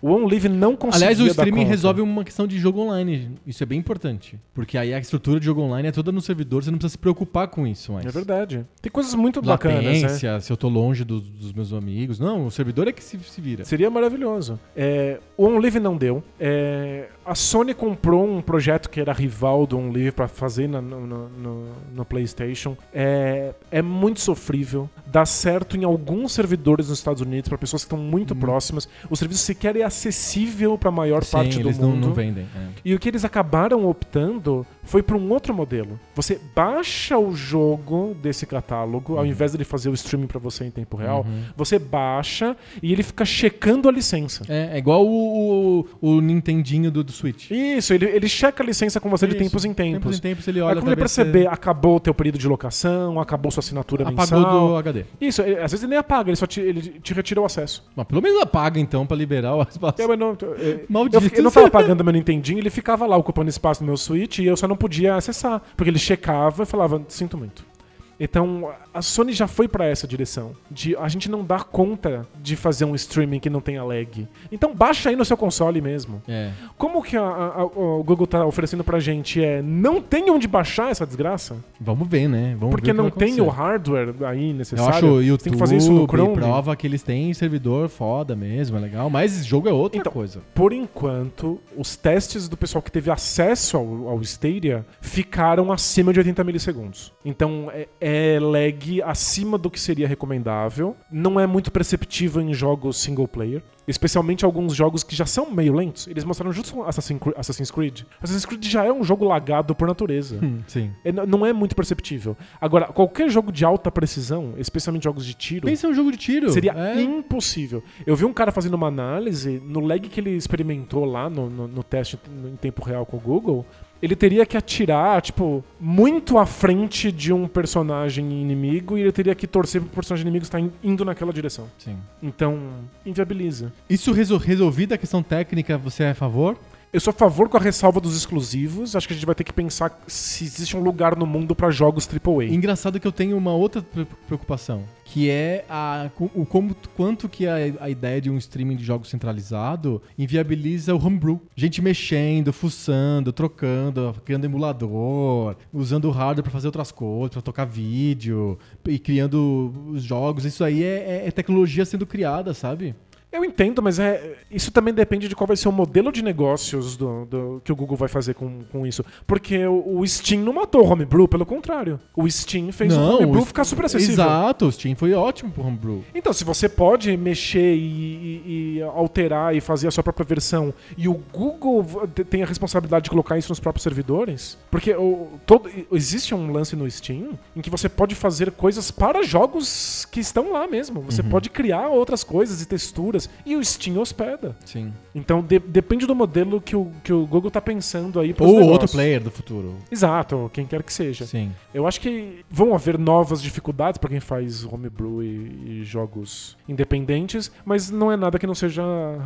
O OnLive não conseguia. Aliás, o streaming resolve uma questão de jogo online. Isso é bem importante. Porque aí a estrutura de jogo online é toda no servidor, você não precisa se preocupar com isso mais. É verdade. Tem coisas muito bacanas, né? Latência, se eu tô longe dos, dos meus amigos. Não, o servidor é que se, se vira. Seria maravilhoso. É, o OnLive não deu. É, a Sony comprou um projeto que era rival do OnLive pra fazer na- no, no- no- no PlayStation. É, é muito sofrível. Dá certo em alguns servidores nos Estados Unidos para pessoas que estão muito próximas. O serviço sequer é acessível para a maior Hum. Sim, parte do eles não, mundo. não vendem. é. E o que eles acabaram optando foi para um outro modelo. Você baixa o jogo desse catálogo, Uhum. ao invés de ele fazer o streaming para você em tempo real, você baixa e ele fica checando a licença. É, é igual o, o, o Nintendinho do, do Switch. Isso, ele, ele checa a licença com você de Isso. tempos em tempos. Tempos em tempos ele Aí olha quando ele perceber, acabou o teu período de locação, acabou sua assinatura apagou mensal. do HD. Isso, ele- às vezes ele nem apaga, ele só te, ele te retira o acesso. Mas pelo menos apaga então pra liberar o espaço. Eu, não, eu, Maldito. eu, eu não tava pagando meu Nintendinho, ele ficava lá ocupando espaço no meu Switch e eu só não podia acessar. Porque ele checava e falava, sinto muito. Então, a Sony já foi pra essa direção. De a gente não dar conta de fazer um streaming que não tenha lag. Então baixa aí no seu console mesmo. É. Como que a- a- a- o Google tá oferecendo pra gente é não tem onde baixar essa desgraça? Vamos ver, né? Vamos Porque ver não tem o hardware aí Eu necessário. acho o YouTube tem que fazer isso no Chrome. prova que eles têm servidor foda mesmo, é legal. Mas esse jogo é outra Então, coisa. Por enquanto, os testes do pessoal que teve acesso ao, ao Stadia ficaram acima de 80 milissegundos. Então é, é lag acima do que seria recomendável. Não é muito perceptível em jogos single player. Especialmente alguns jogos que já são meio lentos. Eles mostraram junto com Assassin's Cre- Assassin's Creed. Assassin's Creed já é um jogo lagado por natureza. Hum, sim. É, não é muito perceptível. Agora, qualquer jogo de alta precisão, especialmente jogos de tiro, Pensa em um jogo de tiro. Seria É. impossível. Eu vi um cara fazendo uma análise no lag que ele experimentou lá no, no- no teste em tempo real com o Google. Ele teria que atirar, tipo, muito à frente de um personagem inimigo e ele teria que torcer pro personagem inimigo estar in- indo naquela direção. Sim. Então, inviabiliza. Isso resol- resolvida a questão técnica, você é a favor? Eu sou a favor com a ressalva dos exclusivos. Acho que a gente vai ter que pensar se existe um lugar no mundo pra jogos AAA. Engraçado que eu tenho uma outra pre- preocupação, que é a, o como, quanto que a, a ideia de um streaming de jogos centralizado inviabiliza o homebrew. Gente mexendo, fuçando, trocando, criando emulador, usando o hardware pra fazer outras coisas, pra tocar vídeo e criando os jogos. Isso aí é, é- é tecnologia sendo criada, sabe? Eu entendo, mas é, isso também depende de qual vai ser o modelo de negócios do, do- que o Google vai fazer com, com isso. Porque o, o Steam não matou o Homebrew, pelo contrário. O Steam fez o Homebrew o- ficar super acessível. Exato, o Steam foi ótimo pro homebrew. Então, se você pode mexer e, e- e alterar e fazer a sua própria versão e o Google tem a responsabilidade de colocar isso nos próprios servidores, porque o, todo, existe um lance no Steam em que você pode fazer coisas para jogos que estão lá mesmo. Você pode criar outras coisas e texturas e o Steam hospeda. Sim. Então de- depende do modelo que o, que o Google tá pensando aí pros Ou outro negócios. player do futuro. Exato, quem quer que seja. Sim. Eu acho que vão haver novas dificuldades para quem faz homebrew e, e jogos independentes, mas não é nada que não seja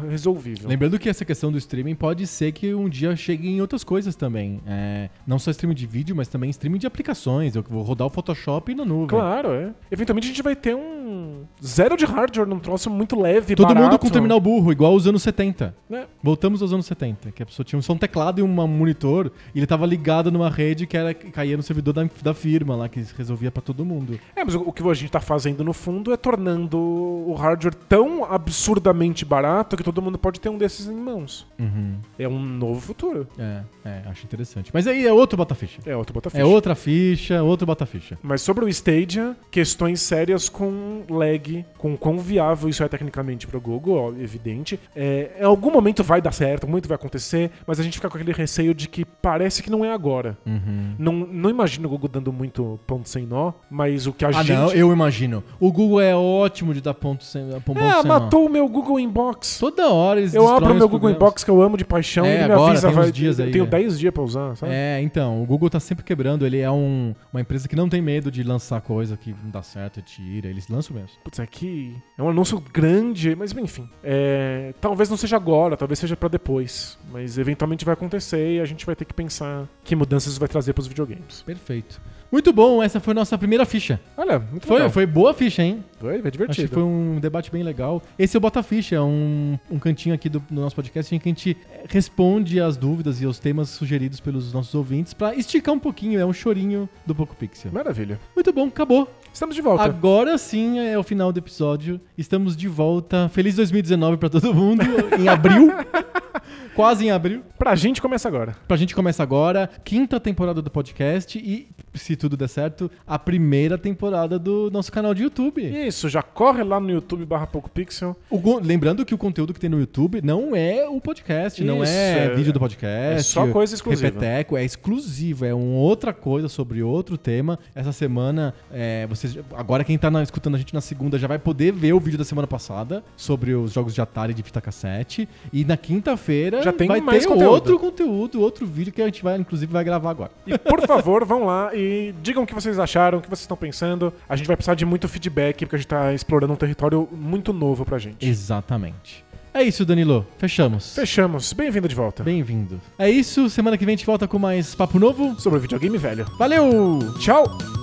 resolvível. Lembrando que essa questão do streaming pode ser que um dia chegue em outras coisas também. É, não só streaming de vídeo, mas também streaming de aplicações. Eu vou rodar o Photoshop na nuvem. Claro, é. Eventualmente a gente vai ter um zero de hardware num troço muito leve, Todo barato. mundo com terminal burro, igual os anos 70. Né? Voltamos aos anos 70, que a pessoa tinha só um teclado e um monitor, e ele tava ligado numa rede que era caía no servidor da, da firma lá, que resolvia pra todo mundo. É, mas o, o que a gente tá fazendo no fundo é tornando o hardware tão absurdamente barato que todo mundo pode ter um desses em mãos. Uhum. É um novo futuro. É, é, acho interessante. Mas aí é outro bota-ficha. É outro bota É outra ficha, outro bota-ficha. Mas sobre o Stadia, questões sérias com lag, com quão viável isso é tecnicamente para o Google, ó, evidente. É, em algum momento vai dar certo, muito vai acontecer, mas a gente fica com aquele receio de que parece que não é agora. Uhum. Não, não imagino o Google dando muito ponto sem nó, mas o que a Ah, gente. não, eu imagino. O Google é ótimo de dar ponto sem, ponto É, sem nó. matou o meu Google Inbox. Toda hora eles Eu abro meu Google. Inbox que eu amo de paixão É, e ele me agora, avisa, tem vai, dias eu aí, tenho é. 10 dias pra usar, sabe? É, então, o Google tá sempre quebrando. Ele é um- uma empresa que não tem medo de lançar coisa que não dá certo e tira. Eles lançam mesmo. Putz, aqui é um anúncio grande, mas enfim. É, talvez não seja agora, talvez seja pra depois. Mas eventualmente vai acontecer e a gente vai ter que pensar que mudanças isso vai trazer pros videogames. Perfeito. Muito bom, essa foi nossa primeira ficha. Olha, muito Foi, legal. foi boa ficha, hein? Foi, foi Acho que divertido. foi um debate bem legal. Esse é o Bota Ficha, é um, um cantinho aqui do, do nosso podcast em que a gente eh, responde as dúvidas e os temas sugeridos pelos nossos ouvintes pra esticar um pouquinho, é um chorinho do Poco Pixel. Maravilha. Muito bom, acabou. Estamos de volta. Agora sim é o final do episódio. Estamos de volta. Feliz 2019 pra todo mundo em abril. Quase em abril. Pra gente começa agora. Pra gente começa agora, quinta temporada do podcast e, se tudo der certo, a primeira temporada do nosso canal de YouTube. Isso, já corre lá no YouTube barra PocoPixel. Lembrando que o conteúdo que tem no YouTube não é o podcast, não Isso, é, é- vídeo do podcast. é só coisa exclusiva. Repeteco, é exclusivo, é uma outra coisa sobre outro tema. Essa semana, é, vocês, agora quem tá na- escutando a gente na segunda já vai poder ver o vídeo da semana passada sobre os jogos de Atari de fita cassete. E na quinta-feira Já tem vai mais ter conteúdo. outro conteúdo, outro vídeo que a gente vai, inclusive, vai gravar agora. E por favor, vão lá e digam o que vocês acharam, o que vocês estão pensando. A gente vai precisar de muito feedback, porque a gente tá explorando um território muito novo pra gente. Exatamente. É isso, Danilo. Fechamos. Fechamos. Bem-vindo de volta. Bem-vindo. É isso. Semana que vem a gente volta com mais papo novo. Sobre videogame velho. Valeu! Tchau!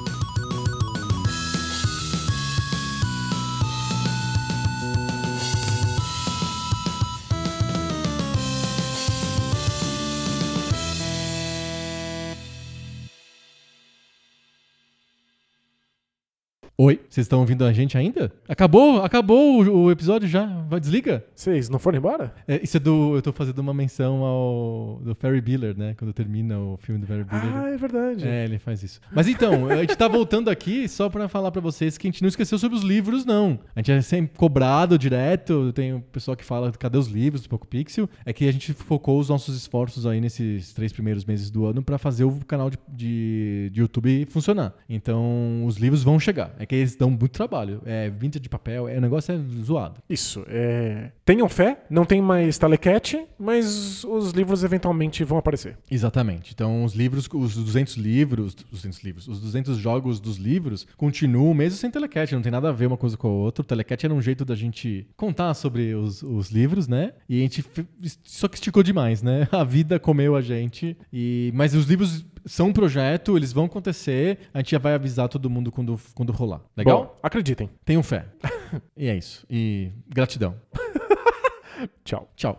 Oi, vocês estão ouvindo a gente ainda? Acabou, acabou o, o episódio já. Vai, desliga. Vocês não foram embora? É, isso é do. Eu tô fazendo uma menção ao. do Ferry Bueller, né? Quando termina o filme do Ferry Bueller. Ah, é verdade. É, ele faz isso. Mas então, a gente tá voltando aqui só pra falar pra vocês que a gente não esqueceu sobre os livros, não. A gente é sempre cobrado direto, tem o pessoal que fala cadê os livros do Poco Pixel. É que a gente focou os nossos esforços aí nesses três primeiros meses do ano pra fazer o canal de, de, de YouTube funcionar. Então, os livros vão chegar. É que eles dão muito trabalho. É vintage de papel, é, o negócio é zoado. Isso. É... Tenham fé, não tem mais telecat, mas os livros eventualmente vão aparecer. Exatamente. Então, os livros, os 200 livros, 200 livros, os 200 jogos dos livros continuam mesmo sem telecat, não tem nada a ver uma coisa com a outra. O telecat era um jeito da gente contar sobre os, os livros, né? E a gente só que esticou demais, né? A vida comeu a gente. E mas os livros são um projeto, eles vão acontecer, a gente já vai avisar todo mundo quando, quando rolar. Legal? Bom, acreditem. Tenham fé. e é isso. E gratidão. Tchau. Tchau.